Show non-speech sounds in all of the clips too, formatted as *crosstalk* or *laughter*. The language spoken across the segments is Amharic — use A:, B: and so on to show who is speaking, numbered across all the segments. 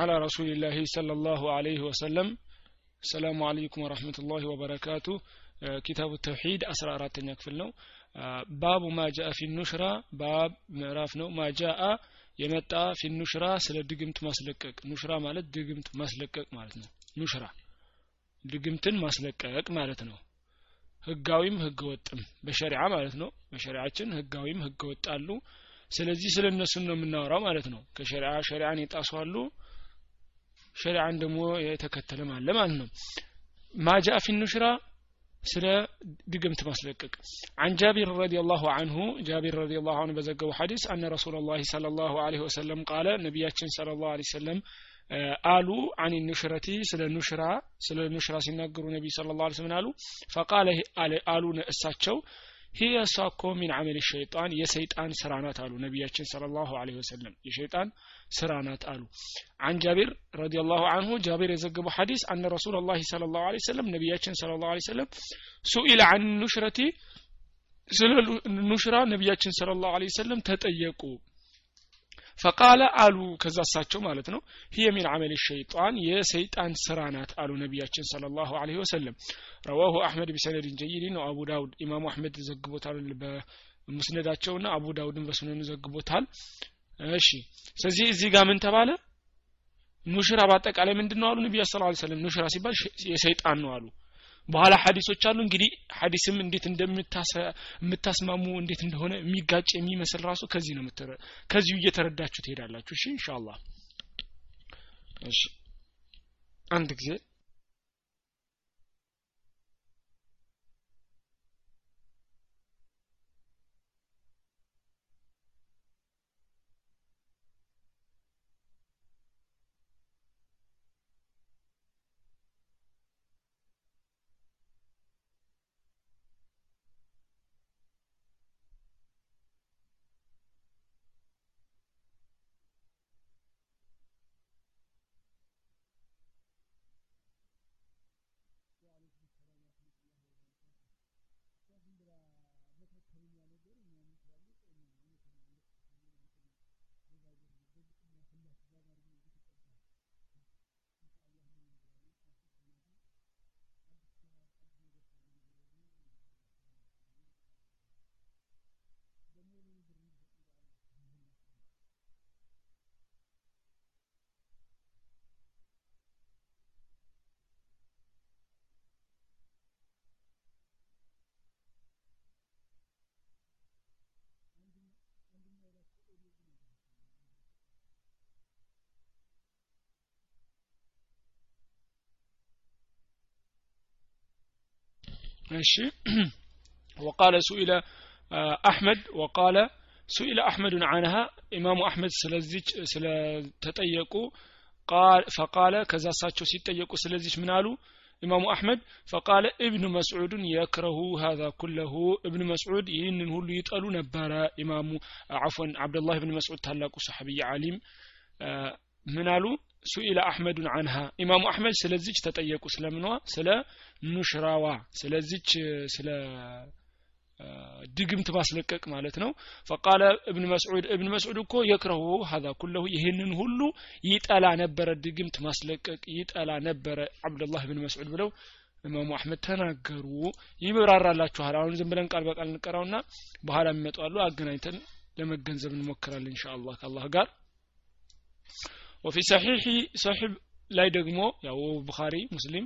A: على رسول الله صلى الله عليه وسلم السلام عليكم ورحمة الله وبركاته كتاب التوحيد أسرى أراتن يكفلنا باب ما جاء في النشرة باب ምዕራፍ ነው ما جاء የመጣ في النشرة ስለ ድግምት ማስለቀቅ ኑሽራ ማለት ድግምት ማስለቀቅ ማለት ነው ኑሽራ ድግምትን ማስለቀቅ ማለት ነው ህጋዊም ህገ ወጥም በሸሪዓ ማለት ነው በሸሪዓችን ህጋዊም ህገ ወጥ አሉ ስለዚህ ስለ እነሱን ነው የምናወራው ማለት ነው ከሸሪዓ ሸሪዓን የጣሱ አሉ ሸሪዓን ደግሞ የተከተለ አለ ማለት ነው ማጃ ፊ ኑሽራ ስለ ድግምት ማስለቀቅ عن جابر رضي الله عنه جابر رضي الله عنه بزقوا حديث أن رسول الله صلى الله عليه وسلم قال نبياتنا صلى الله عليه وسلم አሉ አን ኑሽረቲ ስለ ኑሽራ ስለ ኑሽራ ሲናገሩ ነቢ ስለ ላ ስለም አሉ ፈቃለ አሉ እሳቸው ሂየ እሷ እኮ ሚን አመል ሸይጣን የሰይጣን ስራ ናት አሉ ነቢያችን ስለ ላሁ ለ ወሰለም የሸይጣን ስራ ናት አሉ። عن جابر رضي الله عنه ጃቢር የዘገበው ሐዲስ أن رسول الله صلى الله عليه وسلم ነቢያችን صلى الله عليه وسلم سئل عن النشرة ስለ نشرة ነቢያችን صلى الله عليه وسلم ተጠየቁ። فقال አሉ ከዛ እሳቸው ማለት ነው هي من عمل الشيطان የሰይጣን ስራ ናት አሉ ነቢያችን صلى الله عليه وسلم ረዋሁ አሕመድ ቢሰነድን ጀይድን ነው አቡ ዳውድ ኢማሙ አሕመድ ዘግቦታል በሙስነዳቸውና አቡ ዳውድን በሱነኑ ዘግቦታል እሺ። ስለዚህ እዚህ ጋር ምን ተባለ? ኑሽራ በአጠቃላይ ምንድን ነው አሉ ነቢያ ስ ሰለም ኑሽራ ሲባል የሰይጣን ነው አሉ። በኋላ ሀዲሶች አሉ። እንግዲህ ሀዲስም እንዴት እንደምታስማሙ እንዴት እንደሆነ የሚጋጭ የሚመስል ራሱ ከዚህ ነው ከዚሁ እየተረዳችሁ ትሄዳላችሁ። እሺ ኢንሻአላህ። እሺ አንድ ጊዜ እሺ *clears throat* وقال سئل أحمد وقال سئل أحمد عنها إمام أحمد سلزيج سلتطيقوا قال فقال كذا ساتشو سيطيقوا سلزيج منالو إمام أحمد فقال ابن مسعود يكره هذا كله ابن مسعود ይህንን ሁሉ ይጠሉ ነበረ ኢማሙ አፎን አብደላህ ብን መስዑድ ታላቁ ሰሐቢይ ዓሊም ምን አሉ ሱኢለ አሕመዱን አንሃ ኢማሙ አሕመድ ስለዚች ተጠየቁ ስለምኗ ስለ ኑሽራዋ ስለዚች ስለ ድግምት ማስለቀቅ ማለት ነው። ፈቃለ እብን መስዑድ እብን መስዑድ እኮ የክረሁ ሀዛ ኩለሁ ይህንን ሁሉ ይጠላ ነበረ ድግምት ማስለቀቅ ይጠላ ነበረ አብደላህ እብን መስዑድ ብለው ኢማሙ አህመድ ተናገሩ። ይብራራላችኋል። አሁን ዝም ብለን ቃል በቃል እንቀራውና በኋላ የሚመጡ አሉ። አገናኝተን ለመገንዘብ እንሞክራለን እንሻ አላህ ከአላህ ጋር። ወፊ ሰሒሒ ሰሒብ ላይ ደግሞ ያው ቡኻሪ ሙስሊም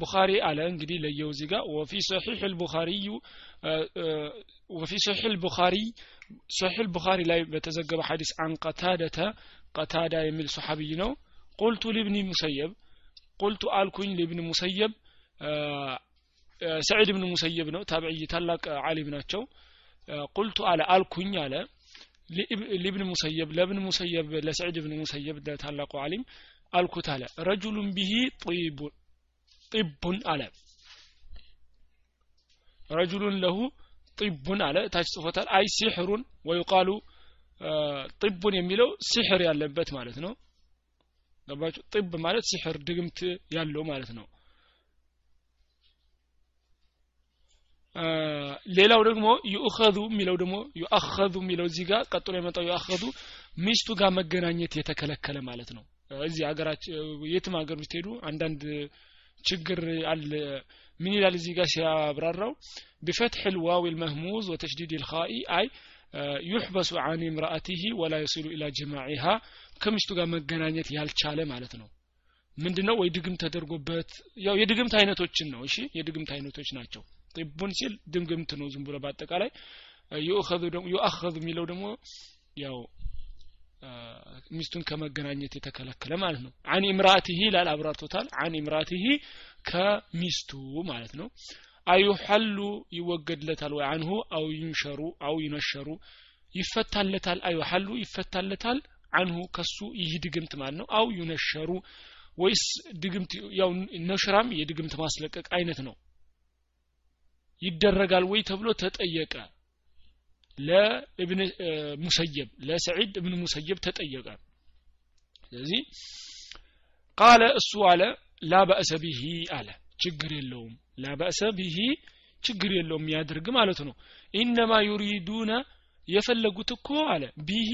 A: ቡኻሪ አለ። እንግዲህ ለየው እዚህ ጋር ወፊ ሰሒሕ ልቡኻሪዩ ወፊ ሰሒሕ ልቡኻሪ ሰሒሕ ልቡኻሪ ላይ በተዘገበ ሐዲስ አን ቀታደተ ቀታዳ የሚል ሰሓቢይ ነው። ቁልቱ ሊብኒ ሙሰየብ ቁልቱ አልኩኝ ሊብን ሙሰየብ ሰዒድ ብን ሙሰየብ ነው። ታብዕይ ታላቅ ዓሊም ናቸው። ቁልቱ አለ አልኩኝ አለ። ሊብን ሙሰየብ ለብን ሙሰየብ ለሰዕድ ብን ሙሰየብ ታላቁ ዓሊም አልኩት አለ። ረጁሉን ቢሂ ጢቡን አለ። ረጁሉን ለሁ ጢቡን አለ። ታች ጽፎታል። አይ ሲሕሩን ወይቃሉ ጢቡን የሚለው ሲሕር ያለበት ማለት ነው። ገባችሁ? ጢብ ማለት ሲሕር ድግምት ያለው ማለት ነው። ሌላው ደግሞ ዩእኸዙ የሚለው ደግሞ ዩአኸዙ የሚለው እዚህ ጋር ቀጥሎ የመጣው ዩአኸዙ ሚስቱ ጋር መገናኘት የተከለከለ ማለት ነው። እዚህ ሀገራችን የትም ሀገር ብትሄዱ አንዳንድ ችግር አለ ምን ይላል እዚህ ጋር ሲያብራራው بفتح الواو المهموز وتشديد الخاء أي يحبس عن امرأته ولا يصل إلى جماعها ከሚስቱ ጋር መገናኘት ያልቻለ ማለት ነው ምንድነው ወይ ድግም ተደርጎበት ያው የድግምት አይነቶችን ነው እሺ የድግምት አይነቶች ናቸው ጢቡን ሲል ድግምት ነው ዝም ብሎ በአጠቃላይ ዩአኸዙ ደግሞ ዩአኸዙ የሚለው ደግሞ ያው ሚስቱን ከመገናኘት የተከለከለ ማለት ነው። አን ኢምራቲሂ ይላል አብራርቶታል። አን ኢምራቲሂ ከሚስቱ ማለት ነው። አዩሐሉ ይወገድለታል ወይ አንሁ አው ይንሸሩ አው ይነሸሩ። ይፈታለታል። አዩሐሉ ይፈታለታል። አንሁ ከሱ ይህ ድግምት ማለት ነው። አው ዩነሸሩ ወይስ ድግምት? ያው ነሽራም የድግምት ማስለቀቅ አይነት ነው። ይደረጋል ወይ ተብሎ ተጠየቀ ለእብን ሙሰየብ ለሰዒድ እብን ሙሰየብ ተጠየቀ። ስለዚህ ቃለ እሱ አለ ላ በእሰ ቢሂ አለ። ችግር የለውም ላ በእሰ ቢሂ ችግር የለውም ያድርግ ማለት ነው። ኢነማ ዩሪዱነ የፈለጉት እኮ አለ ቢሂ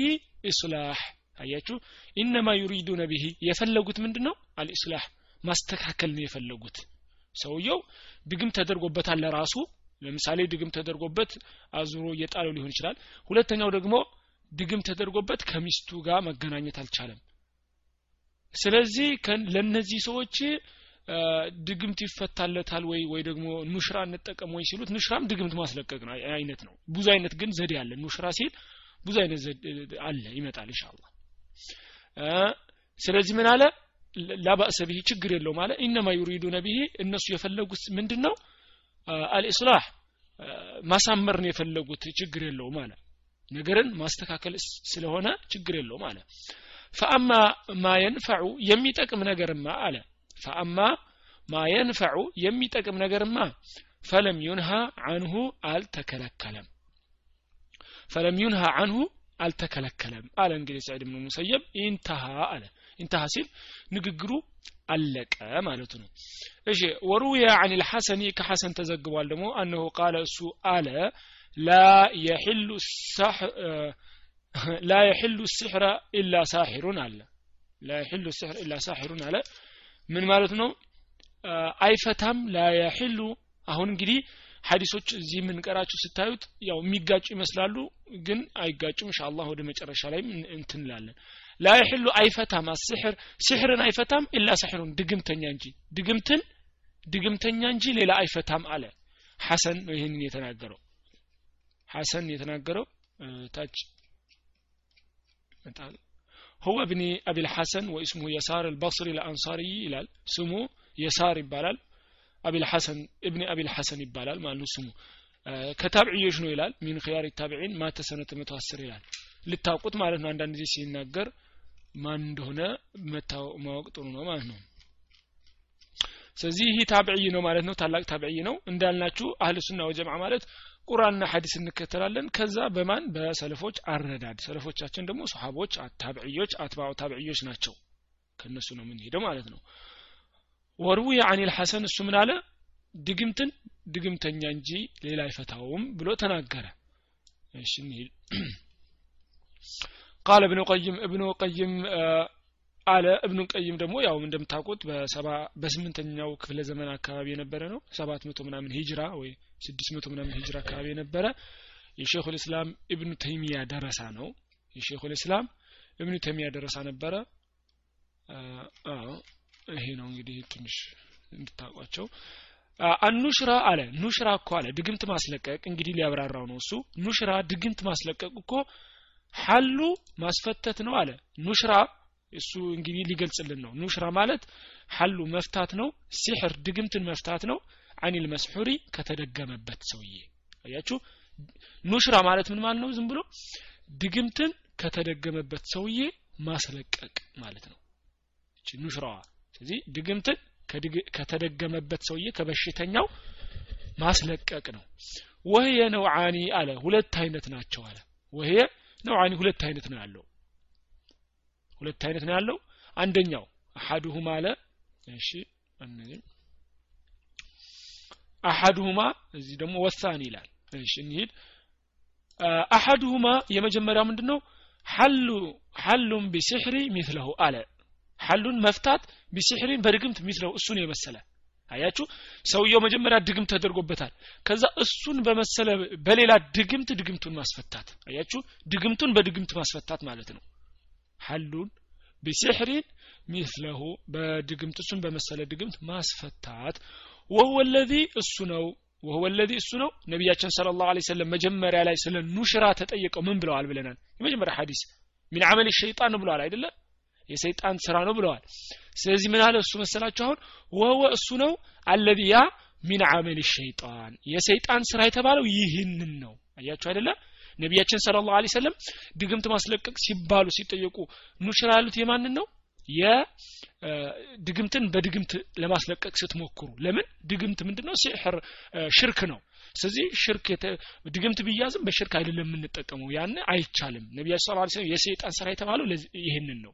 A: ኢስላህ። አያችሁ? ኢነማ ዩሪዱነ ቢሂ የፈለጉት ምንድን ነው አልኢስላህ ማስተካከል ነው የፈለጉት። ሰውየው ድግም ተደርጎበታል ለራሱ ለምሳሌ ድግም ተደርጎበት አዙሮ እየጣለው ሊሆን ይችላል ሁለተኛው ደግሞ ድግም ተደርጎበት ከሚስቱ ጋር መገናኘት አልቻለም ስለዚህ ለነዚህ ሰዎች ድግምት ይፈታለታል ወይ ወይ ደግሞ ኑሽራ እንጠቀም ወይ ሲሉት ኑሽራም ድግምት ማስለቀቅ አይነት ነው ብዙ አይነት ግን ዘዴ አለ ኑሽራ ሲል ብዙ አይነት አለ ይመጣል ኢንሻአላህ ስለዚህ ምን አለ ላባእሰ ችግር የለው ማለት ኢነማ ዩሪዱነ ብሄ እነሱ የፈለጉት ምንድን ነው አልኢስላህ ማሳመር ነው የፈለጉት። ችግር የለው ማለት ነገርን ማስተካከል ስለሆነ ችግር የለው ማለት ፈአማ ማ የንፈዑ የሚጠቅም ነገርማ አለ። ፈአማ ማ የንፈዑ የሚጠቅም ነገርማ ፈለም ዩንሃ አንሁ አልተከለከለም። ፈለም ዩንሃ አንሁ አልተከለከለም አለ እንግዲህ ሰዒድ ብኑ ሙሰየብ ኢንተሃ አለ ኢንተሃ ሲል ንግግሩ አለቀ ማለቱ ነው። እሺ ወሩያ አን ልሐሰኒ ከሐሰን ተዘግቧል ደግሞ አነሁ ቃለ እሱ አለ ላ የሕሉ ላ የሕሉ ስሕረ ኢላ ሳሒሩን አለ። ላ የሕሉ ስሕር ኢላ ሳሒሩን አለ። ምን ማለት ነው? አይፈታም። ላ የሕሉ አሁን እንግዲህ ሀዲሶች እዚህ የምንቀራቸው ስታዩት ያው የሚጋጩ ይመስላሉ ግን አይጋጩም። እንሻአላህ ወደ መጨረሻ ላይ እንትንላለን ላ ይሕሉ አይፈታም አስሕር ስሕርን አይፈታም ኢላ ሳሕሩን ድግምተኛ እንጂ ድግምትን ድግምተኛ እንጂ ሌላ አይፈታም አለ ሐሰን ነው ይህንን የተናገረው ሐሰን የተናገረው ታች ይመጣል هو ابن أبي الحسن واسمه يسار البصري الأنصاري ይላል ስሙ የሳር ይባላል አቢል ሐሰን እብኒ አቢል ሐሰን ይባላል ማለት ስሙ ከታብዕዮች ነው ይላል ሚን ኺያር ታቢዒን ማተ ሰነተ መቶ አስር ይላል ልታውቁት ማለት ነው አንዳንድ ጊዜ ሲናገር ማን እንደሆነ ማወቅ ጥሩ ነው ማለት ነው። ስለዚህ ይህ ታብዕይ ነው ማለት ነው። ታላቅ ታብዕይ ነው። እንዳልናችሁ አህል ሱና ወጀምዓ ማለት ቁርአንና ሐዲስ እንከተላለን። ከዛ በማን? በሰለፎች አረዳድ። ሰለፎቻችን ደግሞ ሰሃቦች ታብዕዮች አትባው ታብዕዮች ናቸው። ከነሱ ነው የምንሄደው ማለት ነው። ወርዊ አን ልሐሰን እሱ ምን አለ? ድግምትን ድግምተኛ እንጂ ሌላ አይፈታውም ብሎ ተናገረ። እሺ ቃል እብኑ ቀይም እብኑ ቀይም አለ። እብኑ ቀይም ደግሞ ያው እንደምታውቁት በስምንተኛው ክፍለ ዘመን አካባቢ የነበረ ነው። ሰባት መቶ ምናምን ሂጅራ ወይ ስድስት መቶ ምናምን ሂጅራ አካባቢ የነበረ የሼኹ ልእስላም እብኑ ተይሚያ ደረሳ ነው። የሼኹ ልእስላም እብኑ ተይሚያ ደረሳ ነበረ። ይሄ ነው እንግዲህ ትንሽ እንድታውቋቸው አኑሽራ አለ። ኑሽራ እኮ አለ። ድግምት ማስለቀቅ እንግዲህ ሊያብራራው ነው እሱ። ኑሽራ ድግምት ማስለቀቅ እኮ ሐሉ ማስፈተት ነው አለ። ኑሽራ እሱ እንግዲህ ሊገልጽልን ነው። ኑሽራ ማለት ሐሉ መፍታት ነው ሲሕር ድግምትን መፍታት ነው። አኒል መስሑሪ ከተደገመበት ሰውዬ አያችሁ። ኑሽራ ማለት ምን ማለት ነው? ዝም ብሎ ድግምትን ከተደገመበት ሰውዬ ማስለቀቅ ማለት ነው። እቺ ኑሽራዋ ስለዚህ ድግምትን ከተደገመበት ሰውዬ ከበሽተኛው ማስለቀቅ ነው። ወህየ ነውዓኒ አለ። ሁለት አይነት ናቸው አለ። ወህየ ነውዓኒ ሁለት አይነት ነው ያለው። ሁለት አይነት ነው ያለው። አንደኛው አሐዱሁማ አለ። እሺ አሐዱሁማ እዚህ ደግሞ ወሳኒ ይላል። እሺ እንሂድ። አሐዱሁማ የመጀመሪያው ምንድነው? ሐሉ ሐሉም ቢሲሕሪ ሚስለሁ አለ። ሐሉን መፍታት ቢሲሕሪን በድግምት ሚስለው እሱን የመሰለ አያችሁ? ሰውየው መጀመሪያ ድግምት ተደርጎበታል። ከዛ እሱን በመሰለ በሌላ ድግምት ድግምቱን ማስፈታት። አያችሁ? ድግምቱን በድግምት ማስፈታት ማለት ነው። حل بسحر مثله በድግምት እሱን በመሰለ ድግምት ማስፈታት። وهو الذي እሱ ነው። وهو الذي እሱ ነው። ነቢያችን صلى الله وسلم መጀመሪያ ላይ ስለ نشرة ተጠየቀው ምን ብለዋል ብለናል። የመጀመሪያ ሐዲስ من عمل الشيطان ብለዋል አይደለ የሰይጣን ስራ ነው ብለዋል። ስለዚህ ምን አለ እሱ መሰላችሁ? አሁን وهو እሱ ነው الذي ያ من عمل الشيطان። የሰይጣን ስራ የተባለው ይህንን ነው። አያችሁ አይደለ? ነቢያችን ስለ ላሁ ሰለም ድግምት ማስለቀቅ ሲባሉ ሲጠየቁ ኑሽራ ያሉት የማንን ነው የድግምትን በድግምት ለማስለቀቅ ስትሞክሩ። ለምን? ድግምት ምንድነው? ሲሕር ሽርክ ነው። ስለዚህ ሽርክ ድግምት ቢያዝም በሽርክ አይደለም የምንጠቀመው። ያን አይቻልም። ነቢያችን ስለ ላ የሰይጣን ስራ የተባለው ይህንን ነው።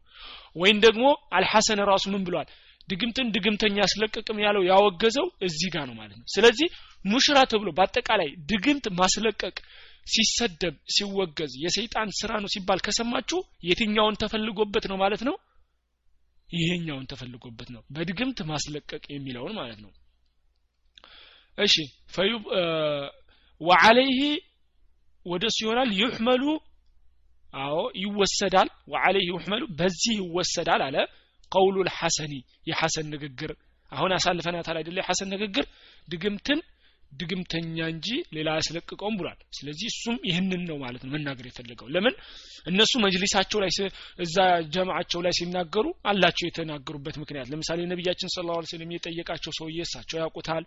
A: ወይም ደግሞ አልሐሰን ራሱ ምን ብሏል? ድግምትን ድግምተኛ ያስለቅቅም ያለው ያወገዘው እዚህ ጋር ነው ማለት ነው። ስለዚህ ሙሽራ ተብሎ በአጠቃላይ ድግምት ማስለቀቅ ሲሰደብ ሲወገዝ የሰይጣን ስራ ነው ሲባል ከሰማችሁ የትኛውን ተፈልጎበት ነው ማለት ነው ይሄኛውን ተፈልጎበት ነው። በድግምት ማስለቀቅ የሚለውን ማለት ነው። እሺ ፈዩብ ወዓለይህ ወደ እሱ ይሆናል። ዩሕመሉ አዎ ይወሰዳል። ወዓለይህ ዩሕመሉ በዚህ ይወሰዳል አለ። ቀውሉ ልሐሰኒ የሐሰን ንግግር። አሁን አሳልፈናታል አይደለ የሐሰን ንግግር። ድግምትን ድግምተኛ እንጂ ሌላ አያስለቅቀውም ብሏል። ስለዚህ እሱም ይህንን ነው ማለት ነው መናገር የፈለገው። ለምን? እነሱ መጅሊሳቸው ላይ እዛ ጀማዓቸው ላይ ሲናገሩ አላቸው የተናገሩበት ምክንያት። ለምሳሌ ነቢያችን ስለ ላ ስለም የጠየቃቸው ሰውዬ እሳቸው ያውቁታል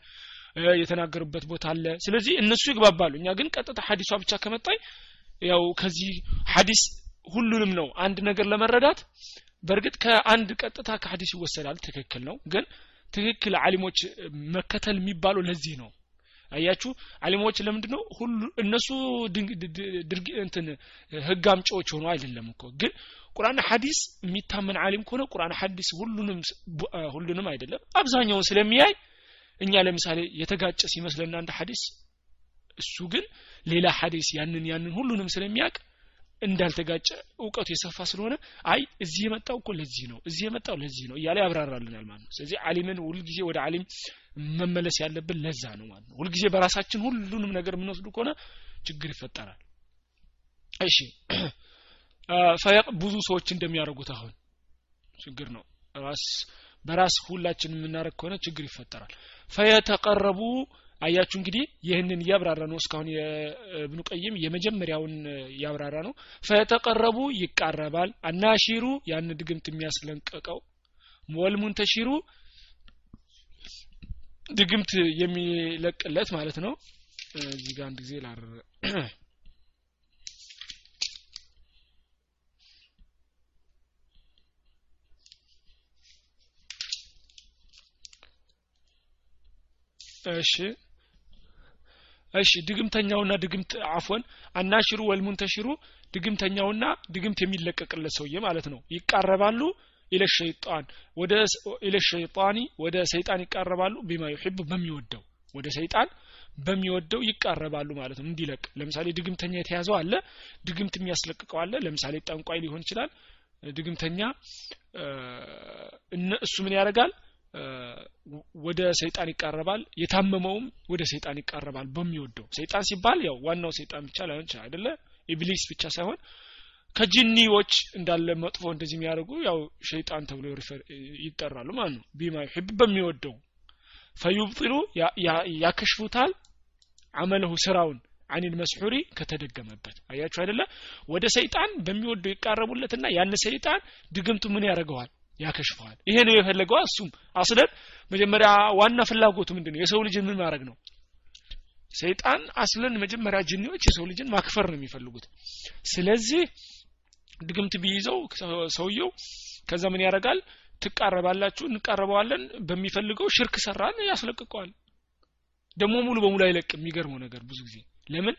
A: የተናገሩበት ቦታ አለ። ስለዚህ እነሱ ይግባባሉ። እኛ ግን ቀጥታ ሀዲሷ ብቻ ከመጣይ ያው ከዚህ ሀዲስ ሁሉንም ነው አንድ ነገር ለመረዳት። በእርግጥ ከአንድ ቀጥታ ከሀዲስ ይወሰዳል። ትክክል ነው። ግን ትክክል አሊሞች መከተል የሚባለው ለዚህ ነው አያችሁ? አሊሞች ለምንድን ነው ሁሉ እነሱ እንትን ህግ አምጪዎች ሆኖ አይደለም እኮ። ግን ቁርአን ሐዲስ የሚታመን አሊም ከሆነ ቁርአን ሐዲስ ሁሉንም ሁሉንም አይደለም። አብዛኛውን ስለሚያይ እኛ ለምሳሌ የተጋጨ ሲመስለን አንድ ሐዲስ እሱ ግን ሌላ ሐዲስ ያንን ያንን ሁሉንም ስለሚያውቅ እንዳልተጋጨ እውቀቱ የሰፋ ስለሆነ አይ እዚህ የመጣው እኮ ለዚህ ነው እዚህ የመጣው ለዚህ ነው እያለ ያብራራልናል ማለት ነው። ስለዚህ አሊምን ሁልጊዜ ወደ አሊም መመለስ ያለብን ለዛ ነው ማለት ነው። ሁልጊዜ በራሳችን ሁሉንም ነገር የምንወስዱ ከሆነ ችግር ይፈጠራል። እሺ። *clears throat* ብዙ ሰዎች እንደሚያደርጉት አሁን ችግር ነው። ራስ በራስ ሁላችን የምናደርግ ከሆነ ችግር ይፈጠራል። ፈየተቀረቡ አያችሁ እንግዲህ ይህንን እያብራራ ነው እስካሁን የእብኑ ቀይም የመጀመሪያውን ያብራራ ነው። ፈተቀረቡ ይቃረባል። አናሺሩ ያን ድግምት የሚያስለንቀቀው ወልሙንተሺሩ ድግምት የሚለቅለት ማለት ነው። እዚህ ጋር አንድ ጊዜ ላር እሺ እሺ ድግምተኛውና ድግምት አፎን አናሽሩ ወልሙንተሽሩ ድግምተኛውና ድግምት የሚለቀቅለት ሰውዬ ማለት ነው። ይቃረባሉ ኢለ ወደ ኢለ ወደ ሰይጣን ይቃረባሉ ቢማ ይሕብ በሚወደው ወደ ሰይጣን በሚወደው ይቃረባሉ ማለት ነው። እንዲለቅ ለምሳሌ ድግምተኛ የተያዘው አለ ድግምት የሚያስለቅቀው አለ። ለምሳሌ ጠንቋይ ሊሆን ይችላል ድግምተኛ እሱ ምን ያደርጋል ወደ ሰይጣን ይቃረባል። የታመመውም ወደ ሰይጣን ይቃረባል በሚወደው። ሰይጣን ሲባል ያው ዋናው ሰይጣን ብቻ ላይሆን ይችላል አይደለ? ኢብሊስ ብቻ ሳይሆን ከጅኒዎች እንዳለ መጥፎ እንደዚህ የሚያደርጉ ያው ሸይጣን ተብሎ ይጠራሉ ማለት ነው። ቢማ ይሕብ በሚወደው። ፈዩብጢሉ ያከሽፉታል አመለሁ ስራውን አኒል መስሑሪ ከተደገመበት። አያችሁ አይደለ? ወደ ሰይጣን በሚወደው ይቃረቡለትና ያን ሰይጣን ድግምቱ ምን ያደርገዋል ያከሽፈዋል። ይሄ ነው የፈለገው። እሱም አስለን መጀመሪያ ዋና ፍላጎቱ ምንድን ነው የሰው ልጅን ምን ማድረግ ነው? ሰይጣን አስለን መጀመሪያ ጅኒዎች የሰው ልጅን ማክፈር ነው የሚፈልጉት። ስለዚህ ድግምት ቢይዘው ሰውየው ከዛ ምን ያደርጋል? ትቃረባላችሁ እንቃረበዋለን በሚፈልገው ሽርክ ሰራን ያስለቅቀዋል። ደግሞ ሙሉ በሙሉ አይለቅም። የሚገርመው ነገር ብዙ ጊዜ ለምን?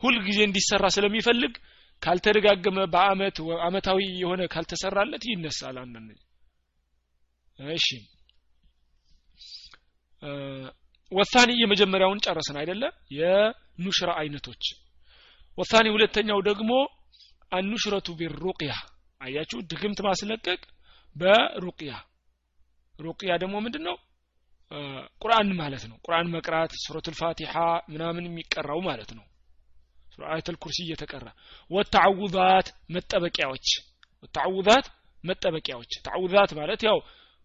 A: ሁል ጊዜ እንዲሰራ ስለሚፈልግ ካልተደጋገመ በአመት አመታዊ የሆነ ካልተሰራለት ይነሳል አንዳንድ እሺ። ወሳኒ የመጀመሪያውን ጨረስን አይደለ? የኑሽራ አይነቶች። ወሳኒ ሁለተኛው ደግሞ አኑሽረቱ ቢሩቅያ። አያችሁ? ድግምት ማስለቀቅ በሩቅያ። ሩቅያ ደግሞ ምንድን ነው ቁርአን ማለት ነው። ቁርአን መቅራት ሱረቱል ፋቲሓ ምናምን የሚቀራው ማለት ነው። አያተል ኩርሲ እየተቀራ። ወተዓውዛት መጠበቂያዎች። ወተዓውዛት መጠበቂያዎች። ተዓውዛት ማለት ያው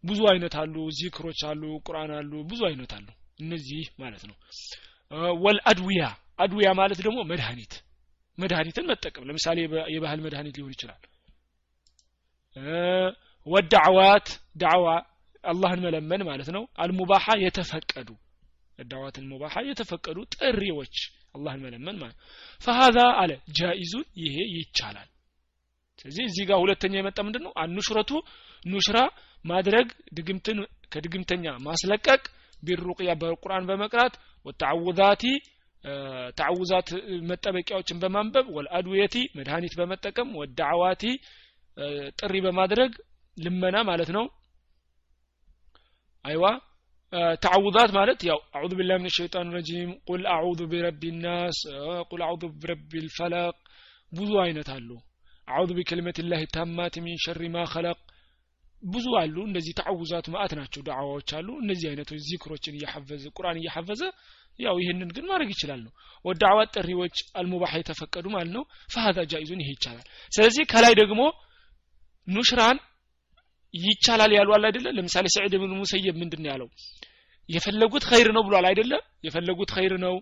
A: ብዙ አይነት አሉ ዚክሮች አሉ ቁርአን አሉ ብዙ አይነት አሉ። እነዚህ ማለት ነው። ወልአድዊያ አድዊያ ማለት ደግሞ መድኃኒት መድኃኒትን መጠቀም። ለምሳሌ የባህል መድኃኒት ሊሆን ይችላል። ወዳዕዋት ዳዕዋ አላህን መለመን ማለት ነው። አልሙባሓ የተፈቀዱ ዳዕዋት አልሙባሓ የተፈቀዱ ጥሪዎች አላህን መለመን ማለት ፈሃዛ አለ ጃኢዙን ይሄ ይቻላል። ስለዚህ እዚህ ጋር ሁለተኛ የመጣ ምንድን ነው አኑሽረቱ ኑሽራ ማድረግ ድግምትን ከድግምተኛ ማስለቀቅ ቢሩቅያ በቁርአን በመቅራት ወተዓውዛቲ ተዓውዛት መጠበቂያዎችን በማንበብ ወልአድዌቲ መድኃኒት በመጠቀም ወዳዕዋቲ ጥሪ በማድረግ ልመና ማለት ነው። አይዋ ተዓውዛት ማለት ያው أعوذ بالله من الشيطان الرجيم قل أعوذ برب الناس قل أعوذ برب الفلق ብዙ አይነት አሉ። أعوذ بكلمات الله التامات من شر ما خلق ብዙ አሉ። እንደዚህ تعوذات መአት ናቸው ዳዕዋዎች አሉ። እነዚህ አይነቶች ዚክሮችን እያሐፈዘ ቁርአን እያሐፈዘ ያው ይህንን ግን ማድረግ ይችላል ነው። والدعوات ጥሪዎች المباحة የተፈቀዱ ማለት ነው። ፈሀዛ ጃኢዙን ይሄ ይቻላል። ስለዚህ ከላይ ደግሞ ኑሽራን ይቻላል ያሉ አለ አይደለ? ለምሳሌ ሰዒድ ብን ሙሰየብ ምንድን ያለው? የፈለጉት ኸይር ነው ብሏል አይደለ? የፈለጉት ኸይር ነው።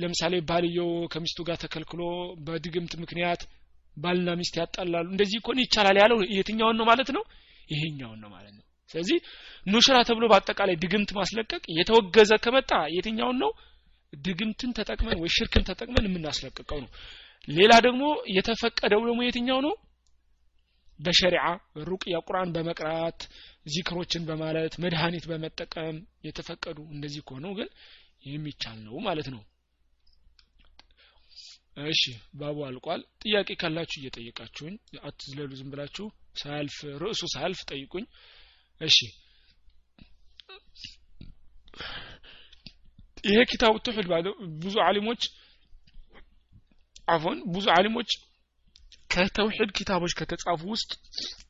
A: ለምሳሌ ባልየው ከሚስቱ ጋር ተከልክሎ በድግምት ምክንያት ባልና ሚስት ያጣላሉ። እንደዚህ እኮ ይቻላል ያለው። የትኛውን ነው ማለት ነው? ይሄኛውን ነው ማለት ነው። ስለዚህ ኑሽራ ተብሎ በአጠቃላይ ድግምት ማስለቀቅ የተወገዘ ከመጣ የትኛውን ነው? ድግምትን ተጠቅመን ወይ ሽርክን ተጠቅመን የምናስለቅቀው ነው። ሌላ ደግሞ የተፈቀደው ደግሞ የትኛው ነው? በሸሪዓ ሩቅያ ቁርአን በመቅራት ዚክሮችን በማለት መድኃኒት በመጠቀም የተፈቀዱ እንደዚህ ከሆነው ግን የሚቻል ነው ማለት ነው እሺ ባቡ አልቋል። ጥያቄ ካላችሁ እየጠየቃችሁኝ አትዝለሉ ዝም ብላችሁ ሳያልፍ ርዕሱ ሳያልፍ ጠይቁኝ። እሺ ይሄ ኪታቡ ተውሂድ ብዙ አሊሞች አፎን ብዙ አሊሞች ከተውሂድ ኪታቦች ከተጻፉ ውስጥ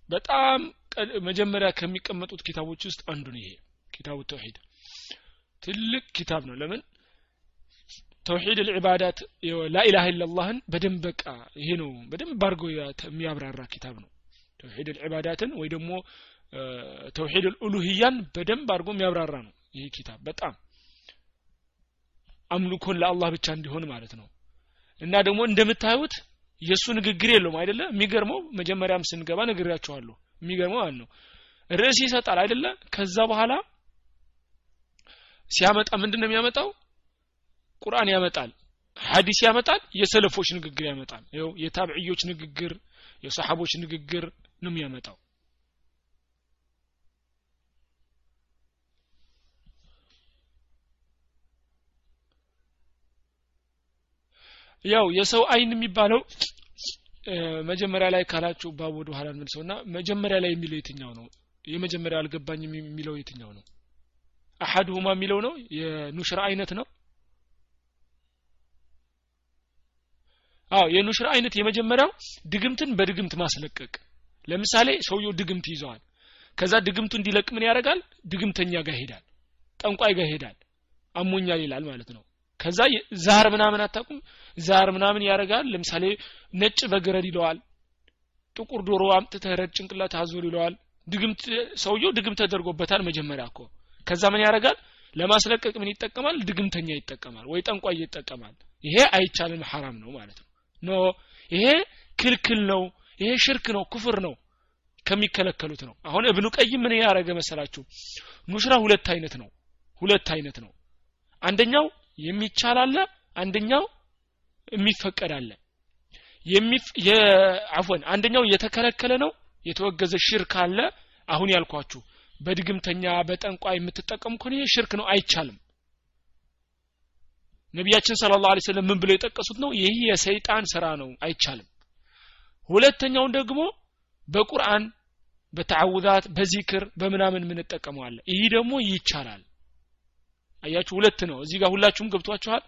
A: በጣም መጀመሪያ ከሚቀመጡት ኪታቦች ውስጥ አንዱ ነው ይሄ ኪታቡ ተውሂድ ትልቅ ኪታብ ነው። ለምን ተውሂድ ልዕባዳት ላኢላሃ ኢላላህን በደንብ በቃ ይሄ ነው። በደንብ አድርጎ የሚያብራራ ኪታብ ነው። ተውሂድ ልዕባዳትን ወይ ደግሞ ተውሂድ ልኡሉህያን በደንብ አድርጎ የሚያብራራ ነው ይህ ኪታብ በጣም። አምልኮን ለአላህ ብቻ እንዲሆን ማለት ነው። እና ደግሞ እንደምታዩት የእሱ ንግግር የለውም አይደለ? የሚገርመው መጀመሪያም ስንገባ ነግሬያቸዋለሁ የሚገርመው ማለት ነው። ርዕስ ይሰጣል አይደለ? ከዛ በኋላ ሲያመጣ ምንድን ነው የሚያመጣው ቁርአን ያመጣል ሀዲስ ያመጣል የሰለፎች ንግግር ያመጣል። ይኸው የታብዕዮች ንግግር የሰሓቦች ንግግር ነው የሚያመጣው። ያው የሰው አይን የሚባለው መጀመሪያ ላይ ካላችሁ ባብ ወደ ኋላ እንመልሰውና መጀመሪያ ላይ የሚለው የትኛው ነው? የመጀመሪያ አልገባኝም የሚለው የትኛው ነው? አሐድሁማ የሚለው ነው? የኑሽራ አይነት ነው አዎ የኑሽራ አይነት የመጀመሪያው ድግምትን በድግምት ማስለቀቅ። ለምሳሌ ሰውየው ድግምት ይዘዋል። ከዛ ድግምቱ እንዲለቅ ምን ያደርጋል? ድግምተኛ ጋር ይሄዳል ጠንቋይ ጋር ይሄዳል አሞኛል ይላል ማለት ነው። ከዛ ዛር ምናምን አታቁም ዛር ምናምን ያደርጋል። ለምሳሌ ነጭ በግረድ ይለዋል ጥቁር ዶሮ አምጥተህ ረድ ጭንቅላት አዞር ይለዋል። ድግምት ሰውየው ድግም ተደርጎበታል መጀመሪያ እኮ። ከዛ ምን ያደርጋል? ለማስለቀቅ ምን ይጠቀማል? ድግምተኛ ይጠቀማል ወይ ጠንቋይ ይጠቀማል። ይሄ አይቻልም ሐራም ነው ማለት ነው ኖ ይሄ ክልክል ነው ይሄ ሽርክ ነው ኩፍር ነው ከሚከለከሉት ነው። አሁን እብኑ ቀይም ምን ያደረገ መሰላችሁ? ኑሽራ ሁለት አይነት ነው ሁለት አይነት ነው። አንደኛው የሚቻል አለ አንደኛው የሚፈቀድ አለ። አፎን አንደኛው የተከለከለ ነው የተወገዘ ሽርክ አለ። አሁን ያልኳችሁ በድግምተኛ በጠንቋይ የምትጠቀሙ ከሆነ ሽርክ ነው አይቻልም ነቢያችን ስለ ላሁ ሰለም ምን ብለው የጠቀሱት ነው? ይህ የሰይጣን ስራ ነው። አይቻልም። ሁለተኛውን ደግሞ በቁርአን በተዓውዛት በዚክር በምናምን የምንጠቀመዋለ ይህ ደግሞ ይቻላል። አያችሁ ሁለት ነው። እዚህ ጋር ሁላችሁም ገብቷችኋል?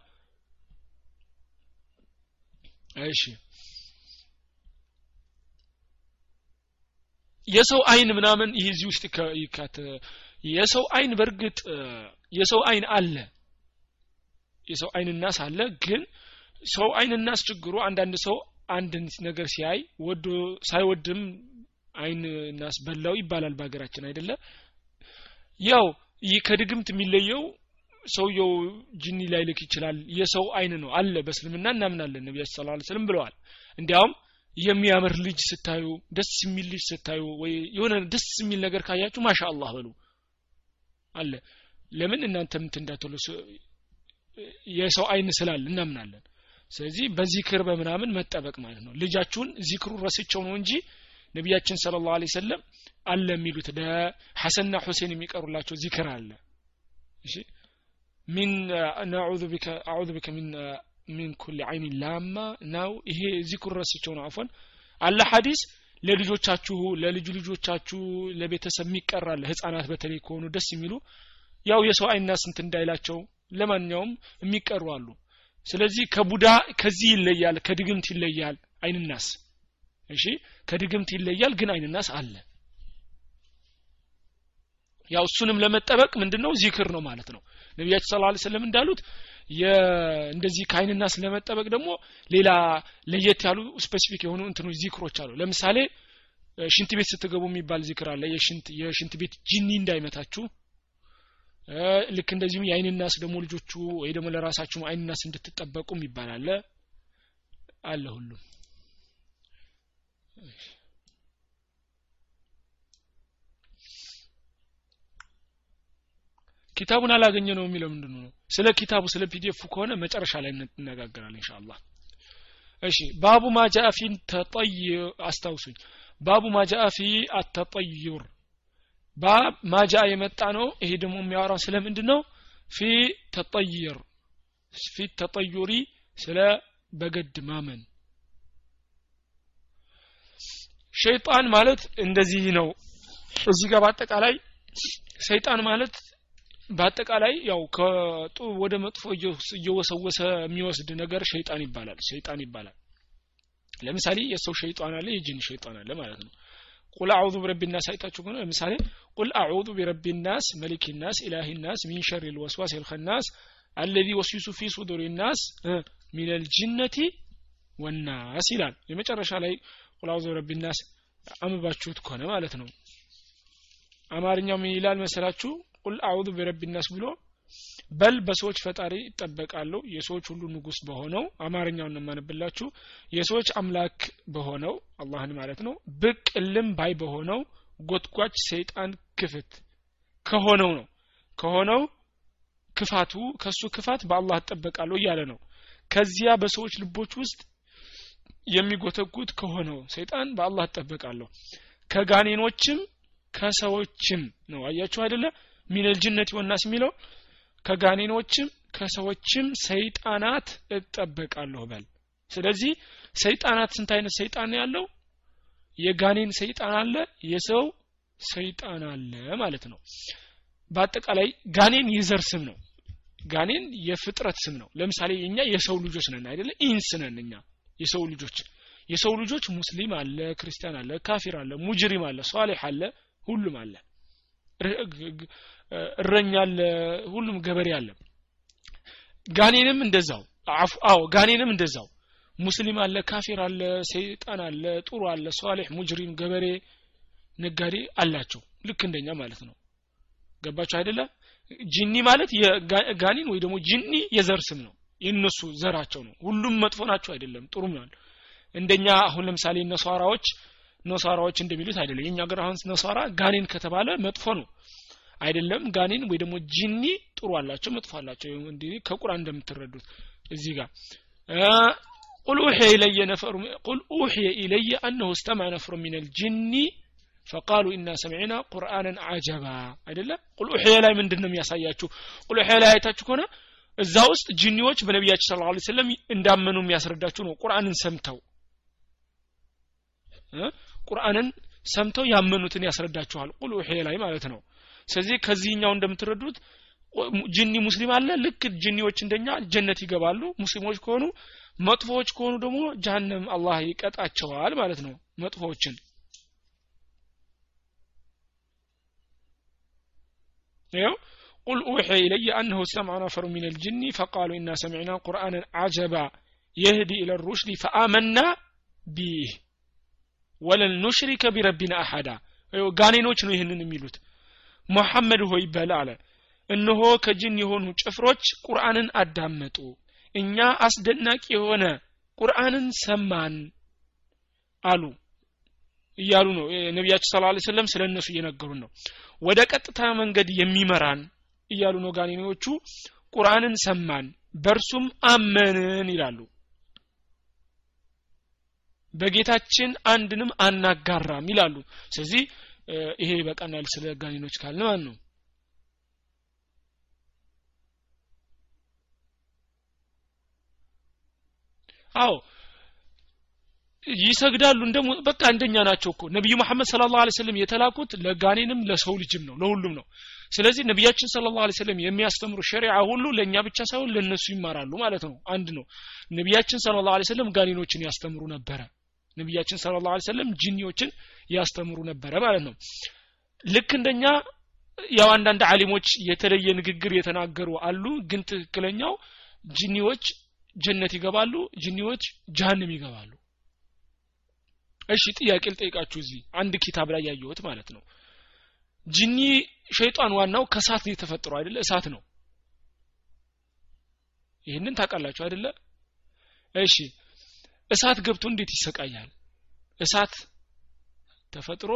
A: እሺ። የሰው አይን ምናምን ይህ እዚህ ውስጥ የሰው አይን በእርግጥ የሰው አይን አለ የሰው አይን ናስ አለ። ግን ሰው አይን ናስ ችግሩ አንዳንድ ሰው አንድ ነገር ሲያይ ወዶ ሳይወድም አይን ናስ በላው ይባላል በሀገራችን አይደለ? ያው ይህ ከድግምት የሚለየው ሰውየው ጅኒ ላይልክ ይችላል። የሰው አይን ነው አለ በእስልምና እናምናለን ነቢያችን ስለ ላ ብለዋል። እንዲያውም የሚያምር ልጅ ስታዩ ደስ የሚል ልጅ ስታዩ ወይ የሆነ ደስ የሚል ነገር ካያችሁ ማሻ አላህ በሉ አለ። ለምን እናንተ ምት እንዳትሉ የሰው አይን ስላል እናምናለን። ስለዚህ በዚክር በምናምን መጠበቅ ማለት ነው። ልጃችሁን ዚክሩ ረስቸው ነው እንጂ ነቢያችን ስለ ላሁ ሰለም አለ የሚሉት ለሐሰንና ሁሴን የሚቀሩላቸው ዚክር አለ። እሺ? ሚን ቢከ ሚን ሚን ኩል አይን ላማ ነው። ይሄ ዚክሩ ረስቸው ነው። አፎን አለ ሐዲስ ለልጆቻችሁ ለልጁ ልጆቻችሁ ለቤተሰብ የሚቀራለ ህፃናት በተለይ ከሆኑ ደስ የሚሉ ያው የሰው አይና ስንት እንዳይላቸው ለማንኛውም የሚቀሩ አሉ። ስለዚህ ከቡዳ ከዚህ ይለያል ከድግምት ይለያል አይንናስ። እሺ ከድግምት ይለያል ግን አይንናስ አለ። ያው እሱንም ለመጠበቅ ምንድነው? ዚክር ነው ማለት ነው። ነቢያችን صلى الله وسلم እንዳሉት እንደዚህ ከአይንና ስለመጠበቅ ደግሞ ሌላ ለየት ያሉ specific የሆኑ እንትኖች ዚክሮች አሉ። ለምሳሌ ሽንት ቤት ስትገቡ የሚባል ዚክር አለ። የሽንት ቤት ጂኒ እንዳይመታችሁ ልክ እንደዚሁም የአይንናስ ደግሞ ልጆቹ ወይ ደግሞ ለራሳችሁ አይንናስ እንድትጠበቁ የሚባል አለ። ሁሉም። ኪታቡን አላገኘ ነው የሚለው ምንድን ነው? ስለ ኪታቡ ስለ PDF ከሆነ መጨረሻ ላይ እንነጋገራለን إن شاء الله? እሺ باب ما جاء في التطير አስታውሱኝ። باب ما جاء في التطير باب ما جاء የመጣ ነው። ይሄ ደግሞ የሚያወራው ስለ ምንድን ነው في التطير في التطير ስለ በገድ ማመን። ሸይጣን ማለት እንደዚህ ነው። እዚህ ጋር በአጠቃላይ ሰይጣን ማለት በአጠቃላይ ያው ከጥሩ ወደ መጥፎ እየወሰወሰ የሚወስድ ነገር ሸይጣን ይባላል። ሸይጣን ይባላል። ለምሳሌ የሰው ሸይጣን አለ የጅን ሸይጣን አለ ማለት ነው قل أعوذ برب الناس አይታችሁ ከሆነ ለምሳሌ قل أعوذ برب الناس ملك الناس إله الناس من شر الوسواس الخناس الذي يوسوس في صدور الناس من الجنة والناس ይላል። የመጨረሻ ላይ قل أعوذ برب الناس አንብባችሁት ከሆነ ማለት ነው። አማርኛው ምን ይላል መሰላችሁ? قل أعوذ برب الناس ብሎ በል በሰዎች ፈጣሪ እጠበቃለሁ የሰዎች ሁሉ ንጉስ በሆነው አማርኛውን የማነብላችሁ የሰዎች አምላክ በሆነው አላህን ማለት ነው። ብቅ እልም ባይ በሆነው ጎትጓች ሰይጣን ክፍት ከሆነው ነው። ከሆነው ክፋቱ ከሱ ክፋት በአላህ እጠበቃለሁ እያለ ነው። ከዚያ በሰዎች ልቦች ውስጥ የሚጎተጉት ከሆነው ሰይጣን በአላህ እጠበቃለሁ። ከጋኔኖችም ከሰዎችም ነው። አያችሁ አይደለ? ሚነል ጅነት የሚለው ከጋኔኖችም ከሰዎችም ሰይጣናት እጠበቃለሁ በል። ስለዚህ ሰይጣናት ስንት አይነት ሰይጣን ያለው? የጋኔን ሰይጣን አለ የሰው ሰይጣን አለ ማለት ነው። በአጠቃላይ ጋኔን የዘር ስም ነው። ጋኔን የፍጥረት ስም ነው። ለምሳሌ እኛ የሰው ልጆች ነን አይደለ? إنس ነን እኛ የሰው ልጆች። የሰው ልጆች ሙስሊም አለ ክርስቲያን አለ ካፊር አለ مجرم አለ صالح አለ ሁሉም አለ እረኛ አለ ሁሉም ገበሬ አለ። ጋኔንም እንደዛው አዎ ጋኔንም እንደዛው። ሙስሊም አለ ካፊር አለ ሰይጣን አለ ጥሩ አለ صالح مجرم ገበሬ ነጋዴ አላቸው። ልክ እንደኛ ማለት ነው። ገባቸው አይደለ? ጂኒ ማለት የጋኒን ወይ ደግሞ ጂኒ የዘር ስም ነው። የነሱ ዘራቸው ነው። ሁሉም መጥፎ ናቸው አይደለም ጥሩ ነው እንደኛ አሁን ለምሳሌ ነሷራዎች ነሷራዎች እንደሚሉት አይደለም። የኛ ሀገር አሁን ነሷራ ጋኔን ከተባለ መጥፎ ነው አይደለም ጋኔን ወይ ደግሞ ጂኒ ጥሩ አላቸው መጥፎ አላቸው እንዲህ ከቁርአን እንደምትረዱት እዚህ ጋር قل أوحي إلي نفر قل أوحي إلي أنه استمع نفر من الجن فقالوا إنا سمعنا قرآنا عجبا አይደለ ቁል ኡሕየ ላይ ምንድን ነው የሚያሳያችሁ ቁል ኡሕየ ላይ አይታችሁ ከሆነ እዛ ውስጥ ጅኒዎች በነቢያችን ስለ ላ ስለም እንዳመኑ የሚያስረዳችሁ ነው ቁርአንን ሰምተው ቁርአንን ሰምተው ያመኑትን ያስረዳችኋል ቁል ኡሕየ ላይ ማለት ነው ስለዚህ ከዚህኛው እንደምትረዱት ጅኒ ሙስሊም አለ። ልክ ጅኒዎች እንደኛ ጀነት ይገባሉ። ሙስሊሞች ከሆኑ መጥፎዎች ከሆኑ ደግሞ ጀሃነም አላህ ይቀጣቸዋል ማለት ነው መጥፎዎችን። ይኸው قل أوحي إلي أنه سمع نفر من الجن فقالوا إنا سمعنا قرآنا عجبا يهدي إلى الرشد فآمنا به ولن نشرك بربنا أحدا ጋኔኖች ነው ይህንን የሚሉት። ሙሐመድ ሆይ በል አለ። እነሆ ከጅን የሆኑ ጭፍሮች ቁርአንን አዳመጡ። እኛ አስደናቂ የሆነ ቁርአንን ሰማን አሉ እያሉ ነው። ነቢያችን ስለ ላ ሰለም ስለ እነሱ እየነገሩን ነው። ወደ ቀጥታ መንገድ የሚመራን እያሉ ነው ጋኔኖቹ። ቁርአንን ሰማን በእርሱም አመንን ይላሉ። በጌታችን አንድንም አናጋራም ይላሉ። ስለዚህ ይሄ ይበቃናል ስለ ጋኔኖች ካልን ማለት ነው። አዎ። ይሰግዳሉ እንደ በቃ እንደኛ ናቸው እኮ። ነቢዩ መሐመድ ስለ ላሁ ሰለም የተላኩት ለጋኔንም ለሰው ልጅም ነው ለሁሉም ነው። ስለዚህ ነቢያችን ስለ ላሁ ሰለም የሚያስተምሩ ሸሪዓ ሁሉ ለእኛ ብቻ ሳይሆን ለእነሱ ይማራሉ ማለት ነው። አንድ ነው። ነቢያችን ስለ ላሁ ሰለም ጋኔኖችን ያስተምሩ ነበረ ነቢያችን ስለ ላሁ ሰለም ጂኒዎችን ያስተምሩ ነበረ ማለት ነው። ልክ እንደኛ ያው አንዳንድ አሊሞች የተለየ ንግግር የተናገሩ አሉ ግን ትክክለኛው ጂኒዎች ጀነት ይገባሉ ጂኒዎች ጀሃንም ይገባሉ። እሺ ጥያቄ ልጠይቃችሁ እዚህ አንድ ኪታብ ላይ ያየሁት ማለት ነው። ጂኒ ሸይጣን ዋናው ከእሳት ነው የተፈጠረው አይደለ? እሳት ነው። ይህንን ታውቃላችሁ አይደለ? እሺ እሳት ገብቶ እንዴት ይሰቃያል? እሳት ተፈጥሮ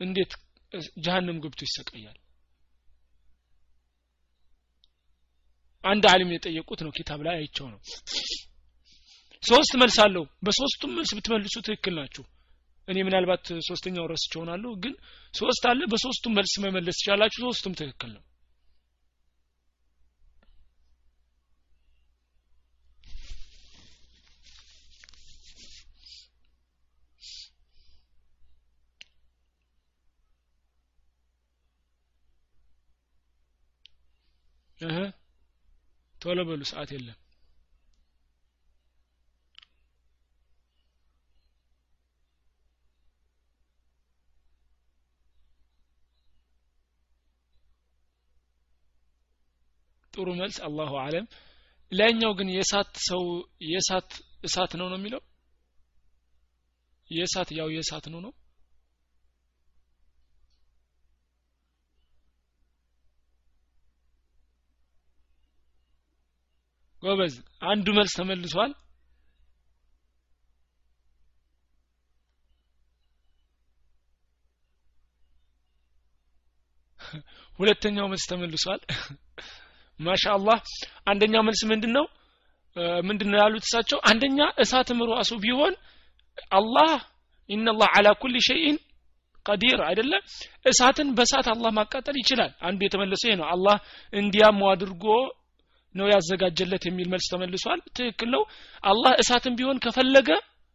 A: እንዴት ጀሃነም ገብቶ ይሰቃያል? አንድ አሊም የጠየቁት ነው ኪታብ ላይ አይቸው ነው። ሶስት መልስ አለው። በሶስቱም መልስ ብትመልሱ ትክክል ናችሁ። እኔ ምናልባት ሶስተኛው ረስቼ ሆናለሁ ግን ሶስት አለ። በሶስቱም መልስ መመለስ ትችላላችሁ። ሶስቱም ትክክል ነው ቶሎ በሉ ሰዓት የለም። ጥሩ መልስ አላሁ አለም። ላይኛው ግን የእሳት ሰው የእሳት እሳት ነው ነው የሚለው? የእሳት ያው የእሳት ነው ነው ጎበዝ አንዱ መልስ ተመልሷል። ሁለተኛው መልስ ተመልሷል። ማሻአላህ አንደኛው መልስ ምንድነው? ምንድነው ያሉት እሳቸው? አንደኛ እሳትም ራሱ ቢሆን አላህ ኢነላህ አላ ኩል ሸይን ቀዲር አይደለ? እሳትን በእሳት አላህ ማቃጠል ይችላል። አንዱ የተመለሰው ይሄ ነው። አላህ እንዲያሙ አድርጎ ነው ያዘጋጀለት የሚል መልስ ተመልሷል። ትክክል ነው። አላህ እሳትን ቢሆን ከፈለገ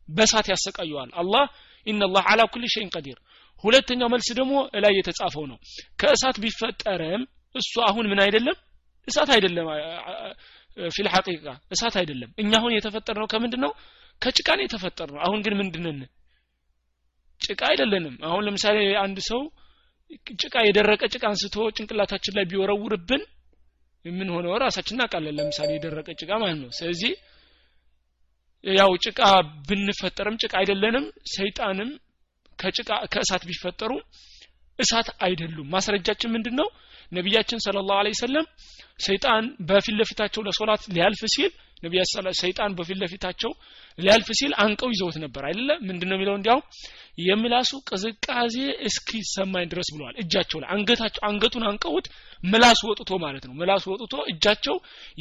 A: በእሳት ያሰቃየዋል። አላህ ኢነላህ አላ ኩል ሸይን ቀዲር ሁለተኛው መልስ ደግሞ እላይ የተጻፈው ነው። ከእሳት ቢፈጠርም እሱ አሁን ምን አይደለም? እሳት አይደለም። ፊል ሐቂቃ እሳት አይደለም። እኛ አሁን የተፈጠር ነው ከምንድን ነው ከጭቃ ነው የተፈጠር ነው አሁን ግን ምንድነን? ጭቃ አይደለንም። አሁን ለምሳሌ አንድ ሰው ጭቃ የደረቀ ጭቃ አንስቶ ጭንቅላታችን ላይ ቢወረውርብን ምን ሆነው ራሳችን እናውቃለን። ለምሳሌ የደረቀ ጭቃ ማለት ነው። ስለዚህ ያው ጭቃ ብንፈጠርም ጭቃ አይደለንም። ሰይጣንም ከጭቃ ከእሳት ቢፈጠሩ እሳት አይደሉም። ማስረጃችን ምንድን ነው ነቢያችን ስለ ላሁ ሰለም ሰይጣን በፊት ለፊታቸው ለሶላት ሊያልፍ ሲል ነቢያ ሰይጣን በፊት ለፊታቸው ሊያልፍ ሲል አንቀው ይዘውት ነበር። አይደለ? ምንድነው የሚለው? እንዲያው የምላሱ ቅዝቃዜ እስኪሰማኝ ድረስ ብለዋል። እጃቸው ላይ አንገታቸው አንገቱን አንቀውት ምላሱ ወጥቶ ማለት ነው። ምላሱ ወጥቶ እጃቸው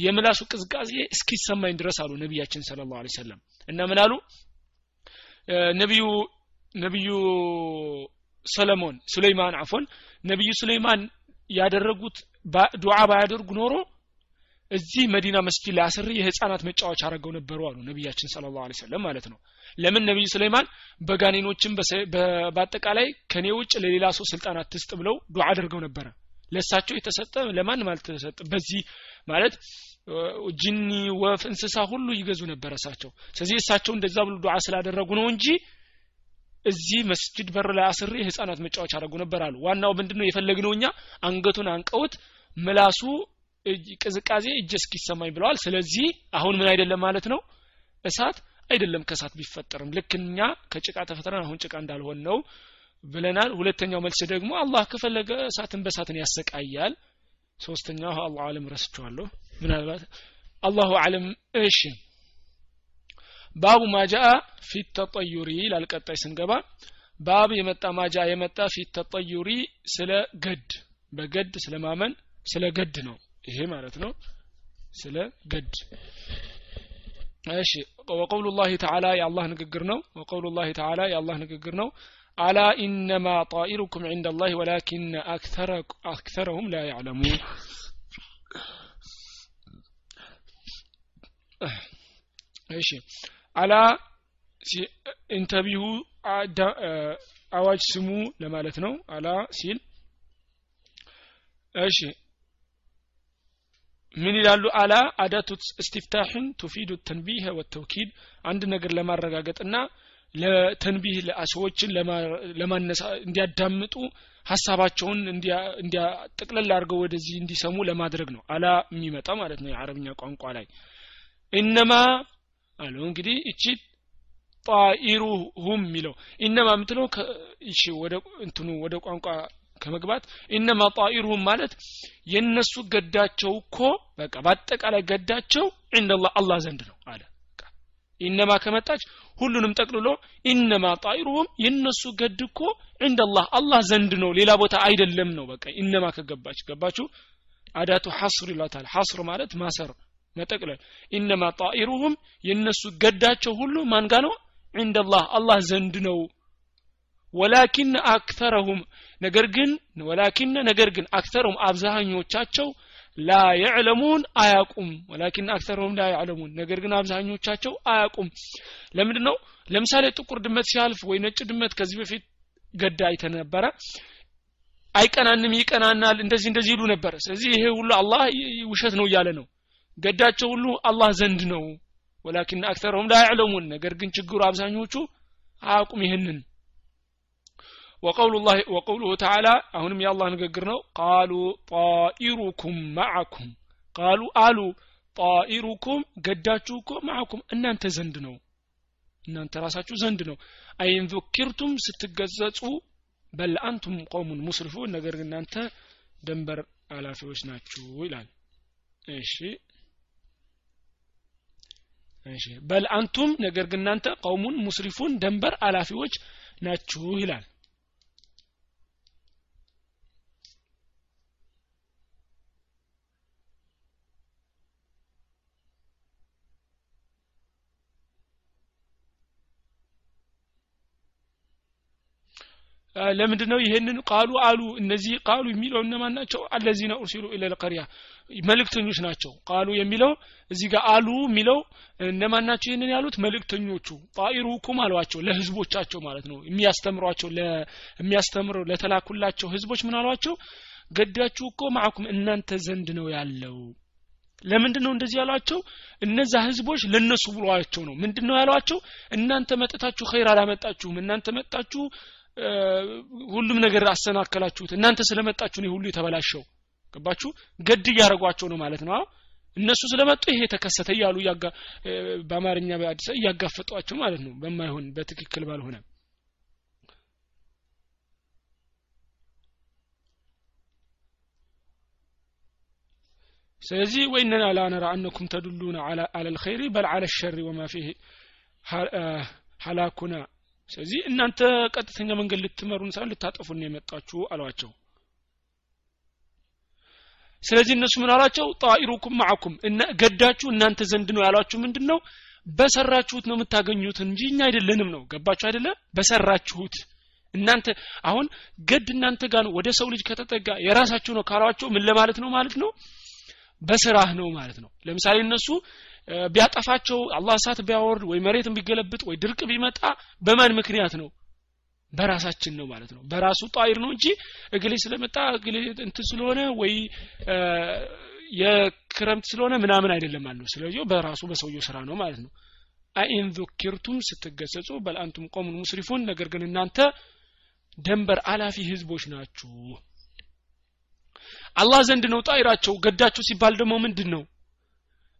A: የምላሱ ቅዝቃዜ እስኪሰማኝ ድረስ አሉ ነቢያችን ስለ ላሁ ሰለም እና ምን አሉ? ነቢዩ ነቢዩ ሰለሞን ሱለይማን አፎን ነቢዩ ሱለይማን ያደረጉት ዱዓ ባያደርጉ ኖሮ እዚህ መዲና መስጊድ ላይ አስሬ የህፃናት መጫወቻ አድርገው ነበሩ አሉ ነቢያችን ስለ ላሁ ሰለም ማለት ነው። ለምን ነቢዩ ሱለይማን በጋኔኖችም በአጠቃላይ ከኔ ውጭ ለሌላ ሰው ስልጣን አትስጥ ብለው ዱዓ አድርገው ነበረ። ለእሳቸው የተሰጠ ለማንም አልተሰጠ በዚህ ማለት ጅኒ ወፍ እንስሳ ሁሉ ይገዙ ነበረ እሳቸው። ስለዚህ እሳቸው እንደዛ ብሎ ዱዓ ስላደረጉ ነው እንጂ እዚህ መስጅድ በር ላይ አስሬ ህፃናት መጫወች አደረጉ ነበር አሉ። ዋናው ምንድነው የፈለግነው እኛ? አንገቱን አንቀውት ምላሱ ቅዝቃዜ እጅ እስኪሰማኝ ብለዋል። ስለዚህ አሁን ምን አይደለም ማለት ነው? እሳት አይደለም ከእሳት ቢፈጠርም። ልክ እኛ ከጭቃ ተፈጥረን አሁን ጭቃ እንዳልሆን ነው ብለናል። ሁለተኛው መልስ ደግሞ አላህ ከፈለገ እሳትን በእሳትን ያሰቃያል። ሶስተኛው አላሁ አለም ረስቸዋለሁ። ምናልባት አላሁ አለም እሺ። ባቡ ማጃአ ፊት ተጠዩሪ ላልቀጣይ ስንገባ። ባብ የመጣ ማጃ የመጣ ፊት ተጠዩሪ ስለ ገድ በገድ ስለ ማመን ስለ ገድ ነው ይሄ ማለት ነው ስለ ገድ። እሺ ወቀውሉ ላህ ተዓላ የአላህ ንግግር ነው። ወቀውሉ ላህ ተዓላ የአላህ ንግግር ነው። አላ ኢነማ ጣኢሩኩም ዕንደ ላህ ወላኪነ አክተረሁም ላ ያዕለሙን። እሺ አላ ኢንተቢሁ አዋጅ ስሙ ለማለት ነው። አላ ሲል እሺ ምን ይላሉ? አላ አዳቱ እስቲፍታሕን ቱፊዱ ተንቢህ ወተውኪድ። አንድ ነገር ለማረጋገጥና ለተንቢህ ሰዎችን ለማነሳ እንዲያዳምጡ ሀሳባቸውን እንዲያጠቅለል አድርገው ወደዚህ እንዲሰሙ ለማድረግ ነው። አላ የሚመጣ ማለት ነው የአረብኛ ቋንቋ ላይ። ኢነማ አሉ እንግዲህ እቺ ጣኢሩሁም የሚለው። ኢነማ የምትለው እሺ ወደ እንትኑ ወደ ቋንቋ ከመግባት። ኢነማ ጣኢሩሁም ማለት የነሱ ገዳቸው እኮ በቃ በአጠቃላይ ገዳቸው እንደላህ አላህ ዘንድ ነው አለ። ኢነማ ከመጣች ሁሉንም ጠቅልሎ ኢነማ ጣኢሩሁም የነሱ ገድ እኮ እንደላህ አላህ ዘንድ ነው ሌላ ቦታ አይደለም ነው። በቃ ኢነማ ከገባች ገባችሁ? አዳቱ ሐስር ይላታል ሐስር ማለት ማሰር መጠቅለል። ኢነማ ጣኢሩሁም የነሱ ገዳቸው ሁሉ ማን ጋ ነው? ዕንደላህ አላህ ዘንድ ነው ወላኪን አክተረሁም ነገር ግን ወላኪን ነገር ግን አክተረሁም አብዛኞቻቸው ላ የዕለሙን አያቁም። ወላኪን አክተረሁም ላ ያዕለሙን ነገር ግን አብዛኞቻቸው አያቁም። ለምንድን ነው ለምሳሌ ጥቁር ድመት ሲያልፍ ወይ ነጭ ድመት ከዚህ በፊት ገዳ አይተን ነበረ። አይቀናንም ይቀናናል እንደዚህ እንደዚህ ይሉ ነበር ስለዚህ ይሄ ሁሉ አላህ ውሸት ነው እያለ ነው። ገዳቸው ሁሉ አላህ ዘንድ ነው። ወላኪን አክተረሁም ላ ያዕለሙን ነገር ግን ችግሩ አብዛኞቹ አያውቁም ይህንን ወቀውሉሁ ተዓላ አሁንም የአላህ ንግግር ነው። ቃሉ ጣኢሩኩም ማዓኩም። ቃሉ አሉ ጣኢሩኩም ገዳችሁ እኮ ማዓኩም። እናንተ ዘንድ ነው። እናንተ ራሳችሁ ዘንድ ነው። አይን ዙኪርቱም ስትገዘጹ በል አንቱም ቆሙን ሙስሪፉን ነገር ግን እናንተ ደንበር አላፊዎች ናችሁ ይላል። እሺ እሺ። በል አንቱም ነገር ግን እናንተ ቀውሙን ሙስሪፉን ደንበር አላፊዎች ናችሁ ይላል። ለምንድን ነው ይሄንን ቃሉ አሉ? እነዚህ ቃሉ የሚለው እነማን ናቸው? አለዚነ ኡርሲሉ ኢለል ቀሪያ። መልእክተኞች ናቸው። ቃሉ የሚለው እዚህ ጋር አሉ የሚለው እነማን ናቸው ይህንን ያሉት? መልእክተኞቹ። ጣኢሩኩም አሏቸው ለህዝቦቻቸው ማለት ነው። የሚያስተምሯቸው የሚያስተምረው ለተላኩላቸው ህዝቦች ምን አሏቸው? ገዳችሁ እኮ ማዕኩም እናንተ ዘንድ ነው ያለው። ለምንድን ነው እንደዚህ ያሏቸው? እነዛ ህዝቦች ለነሱ ብሏቸው ነው። ምንድን ነው ያሏቸው? እናንተ መጠታችሁ ኸይር አላመጣችሁም። እናንተ መጣችሁ ሁሉም ነገር አሰናከላችሁት። እናንተ ስለመጣችሁ ነው ሁሉ የተበላሸው። ገባችሁ? ገድ እያደረጓቸው ነው ማለት ነው። እነሱ ስለመጡ ይሄ ተከሰተ እያሉ በአማርኛ በአዲስ እያጋፈጧቸው ማለት ነው። በማይሆን በትክክል ባልሆነ። ስለዚህ ወይነና ላነራ አነኩም ተዱሉና አለ ልኸይሪ በል አለ ሸሪ ወማ ፊህ ሀላኩና ስለዚህ እናንተ ቀጥተኛ መንገድ ልትመሩን ሳይሆን ልታጠፉን የመጣችሁ አሏቸው። ስለዚህ እነሱ ምን አሏቸው? ጣኢሩኩም ማዕኩም ገዳችሁ እናንተ ዘንድ ነው ያሏችሁ ምንድን ነው በሰራችሁት ነው የምታገኙት እንጂ እኛ አይደለንም ነው። ገባችሁ አይደለ? በሰራችሁት። እናንተ አሁን ገድ እናንተ ጋር ነው ወደ ሰው ልጅ ከተጠጋ የራሳችሁ ነው ካሏቸው ምን ለማለት ነው ማለት ነው? በስራህ ነው ማለት ነው። ለምሳሌ እነሱ ቢያጠፋቸው አላህ እሳት ቢያወርድ ወይ መሬትን ቢገለብጥ ወይ ድርቅ ቢመጣ በማን ምክንያት ነው? በራሳችን ነው ማለት ነው። በራሱ ጣይር ነው እንጂ እግሌ ስለመጣ እግሌ እንትን ስለሆነ ወይ የክረምት ስለሆነ ምናምን አይደለም ማለት ስለዚህ በራሱ በሰውየው ስራ ነው ማለት ነው። አይን ዙኪርቱም ስትገሰጹ በል ቆሙን ሙስሪፉን ነገር ግን እናንተ ደንበር አላፊ ህዝቦች ናችሁ። አላህ ዘንድ ነው ጣይራቸው ገዳቸው ሲባል ደግሞ ምንድን ነው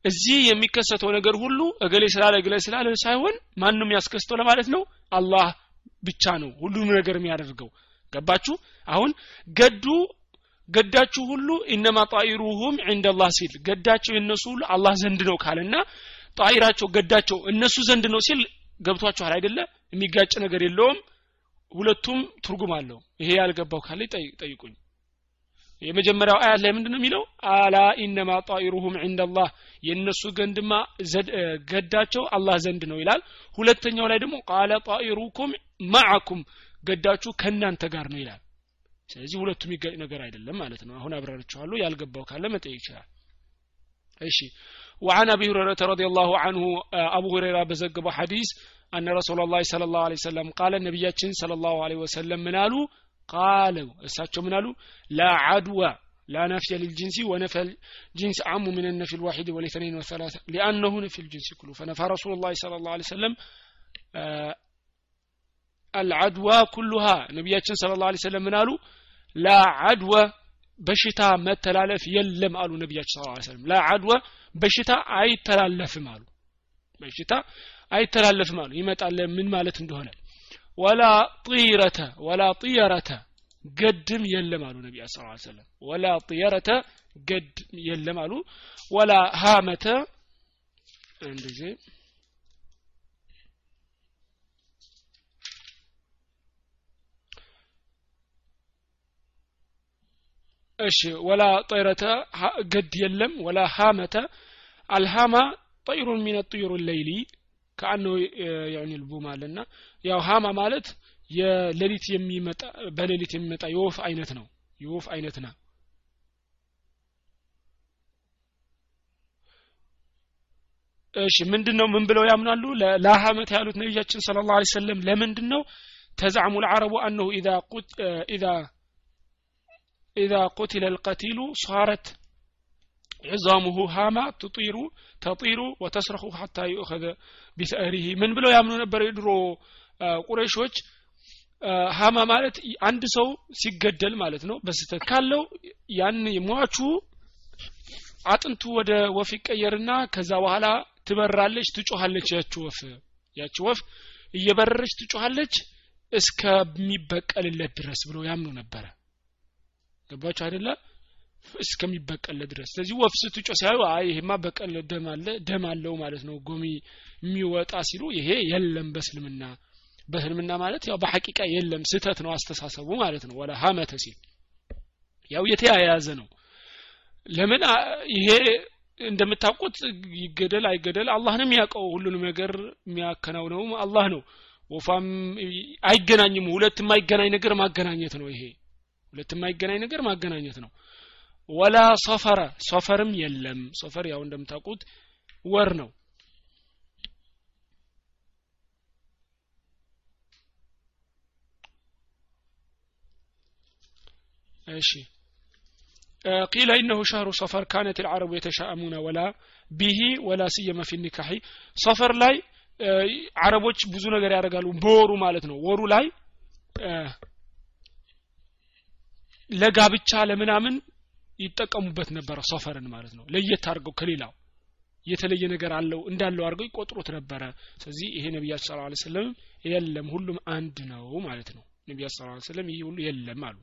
A: እዚህ የሚከሰተው ነገር ሁሉ እገሌ ስላለ እገሌ ስላለ ሳይሆን ማንም ያስከስተው ለማለት ነው። አላህ ብቻ ነው ሁሉም ነገር የሚያደርገው። ገባችሁ? አሁን ገዱ ገዳችሁ ሁሉ ኢነማ ጣኢሩሁም ዒንደላህ ሲል ገዳቸው የነሱ ሁሉ አላህ ዘንድ ነው ካለና ጣኢራቸው ገዳቸው እነሱ ዘንድ ነው ሲል ገብቷችኋል አይደለ? የሚጋጭ ነገር የለውም። ሁለቱም ትርጉም አለው። ይሄ ያልገባው ካለ ጠይቁኝ የመጀመሪያው አያት ላይ ምንድነው የሚለው? አላ ኢነማ ጣኢሩሁም ዒንደላህ። የነሱ ገንድማ ገዳቸው አላህ ዘንድ ነው ይላል። ሁለተኛው ላይ ደግሞ ቃለ ጣኢሩኩም ማዓኩም ገዳችሁ ከእናንተ ጋር ነው ይላል። ስለዚህ ሁለቱ የሚገጭ ነገር አይደለም ማለት ነው። አሁን አብራርችኋለሁ ያልገባው ካለ መጠየቅ ይችላል። እሺ። وعن ابي هريره رضي الله عنه ابو هريره بزقب حديث ان رسول الله صلى الله عليه وسلم قال النبياتين صلى الله عليه وسلم من قالوا እሳቸው ምን አሉ لا عدوى لا نفي للجنس ونفى الجنس عام من النفي الواحد والاثنين والثلاثة لأنه نفي الجنس كله فنفى رسول الله صلى الله عليه وسلم آه العدوى كلها نبياتنا صلى الله عليه وسلم من قالوا لا عدوى በሽታ መተላለፍ የለም አሉ ነቢያችን ስ ሰለም ላ አድወ በሽታ አይተላለፍም አሉ በሽታ አይተላለፍም አሉ ይመጣል ምን ማለት እንደሆነ ወላ ጢረተ ወላ ጢየረተ ገድም የለም አሉ ነቢ ስ ሰለም ወላ ጢየረተ ገድ የለም አሉ ወላ ሃመተ እንደዚህ እሺ ወላ ጠይረተ ገድ የለም ወላ ሃመተ አልሃማ ጠይሩን ሚነ ጥዩሩ ሌይሊ ከአነው ያዕኒል ቡም አለና ያው ሀማ ማለት የሌሊት የሚመጣ በሌሊት የሚመጣ የወፍ አይነት ነው። የወፍ አይነት ና እሺ ምንድን ምን ብለው ያምናሉ? ለሀመት ያሉት ነቢያችን ስለ ላሁ ሰለም ለምንድን ነው تزعم العرب أنه إذا إذا قتل القتيل صارت عظامه هامة تطير تطير وتصرخ حتى يؤخذ بثأره ምን ብለው ያምኑ ነበር የድሮ ቁረይሾች? هامة ማለት አንድ ሰው ሲገደል ማለት ነው። በስህተት ካለው ያን ሟቹ አጥንቱ ወደ ወፍ ይቀየርና ከዛ በኋላ ትበራለች ትጮሃለች ያች ወፍ ያች ወፍ እየበረረች ትጮሃለች እስከሚበቀልለት ድረስ ብሎ ያምኑ ነበረ ገባችሁ አይደለ? እስከሚበቀል ድረስ። ስለዚህ ወፍ ስትጮ ሲያዩ አይ ይሄማ በቀል ደም አለ ደም አለው ማለት ነው። ጎሚ የሚወጣ ሲሉ ይሄ የለም በስልምና በስልምና ማለት ያው በሐቂቃ የለም ስህተት ነው አስተሳሰቡ ማለት ነው። ወላ ሀመተ ሲል ያው የተያያዘ ነው። ለምን ይሄ እንደምታውቁት ይገደል አይገደል አላህ ነው የሚያውቀው ሁሉንም ነገር የሚያከናውነው አላህ ነው። ወፋም አይገናኝም። ሁለት የማይገናኝ ነገር ማገናኘት ነው ይሄ። ሁለት የማይገናኝ ነገር ማገናኘት ነው ወላ ሶፈረ ሶፈርም የለም። ሶፈር ያው እንደምታውቁት ወር ነው። እሺ። قيل إنه شهر صفر كانت العرب يتشاءمون ولا به ولا سيما في النكاح صفر لاي አረቦች ብዙ ነገር ያደርጋሉ በወሩ ማለት ነው። ወሩ ላይ ለጋብቻ ለምናምን ይጠቀሙበት ነበረ ሶፈርን ማለት ነው። ለየት አድርገው ከሌላው የተለየ ነገር አለው እንዳለው አድርገው ይቆጥሩት ነበረ። ስለዚህ ይሄ ነቢያችን ስለ ላ ስለም የለም ሁሉም አንድ ነው ማለት ነው። ነቢያችን ስለ ላ ስለም ይህ ሁሉ የለም አሉ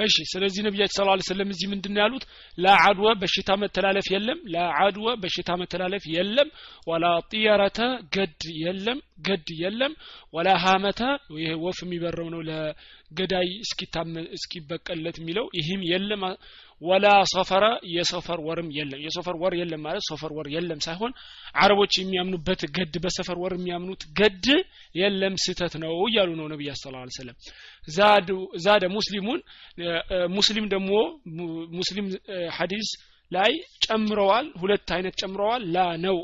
A: እሺ ስለዚህ ነቢያችን ስለ ላ ስለም እዚህ ምንድን ያሉት? ላዓድወ በሽታ መተላለፍ የለም ላዓድወ በሽታ መተላለፍ የለም ወላ ጢየረተ ገድ የለም ገድ የለም ወላ ሀመተ ይሄ ወፍ የሚበረው ነው ለገዳይ እስኪበቀለት የሚለው ይህም የለም። ወላ ሰፈረ የሰፈር ወርም የለም። የሰፈር ወር የለም ማለት ሰፈር ወር የለም ሳይሆን አረቦች የሚያምኑበት ገድ በሰፈር ወር የሚያምኑት ገድ የለም ስተት ነው እያሉ ነው ነቢይ ስለ ላ ሰለም ዛደ ሙስሊሙን ሙስሊም ደግሞ ሙስሊም ሐዲስ ላይ ጨምረዋል። ሁለት አይነት ጨምረዋል። ላ ነው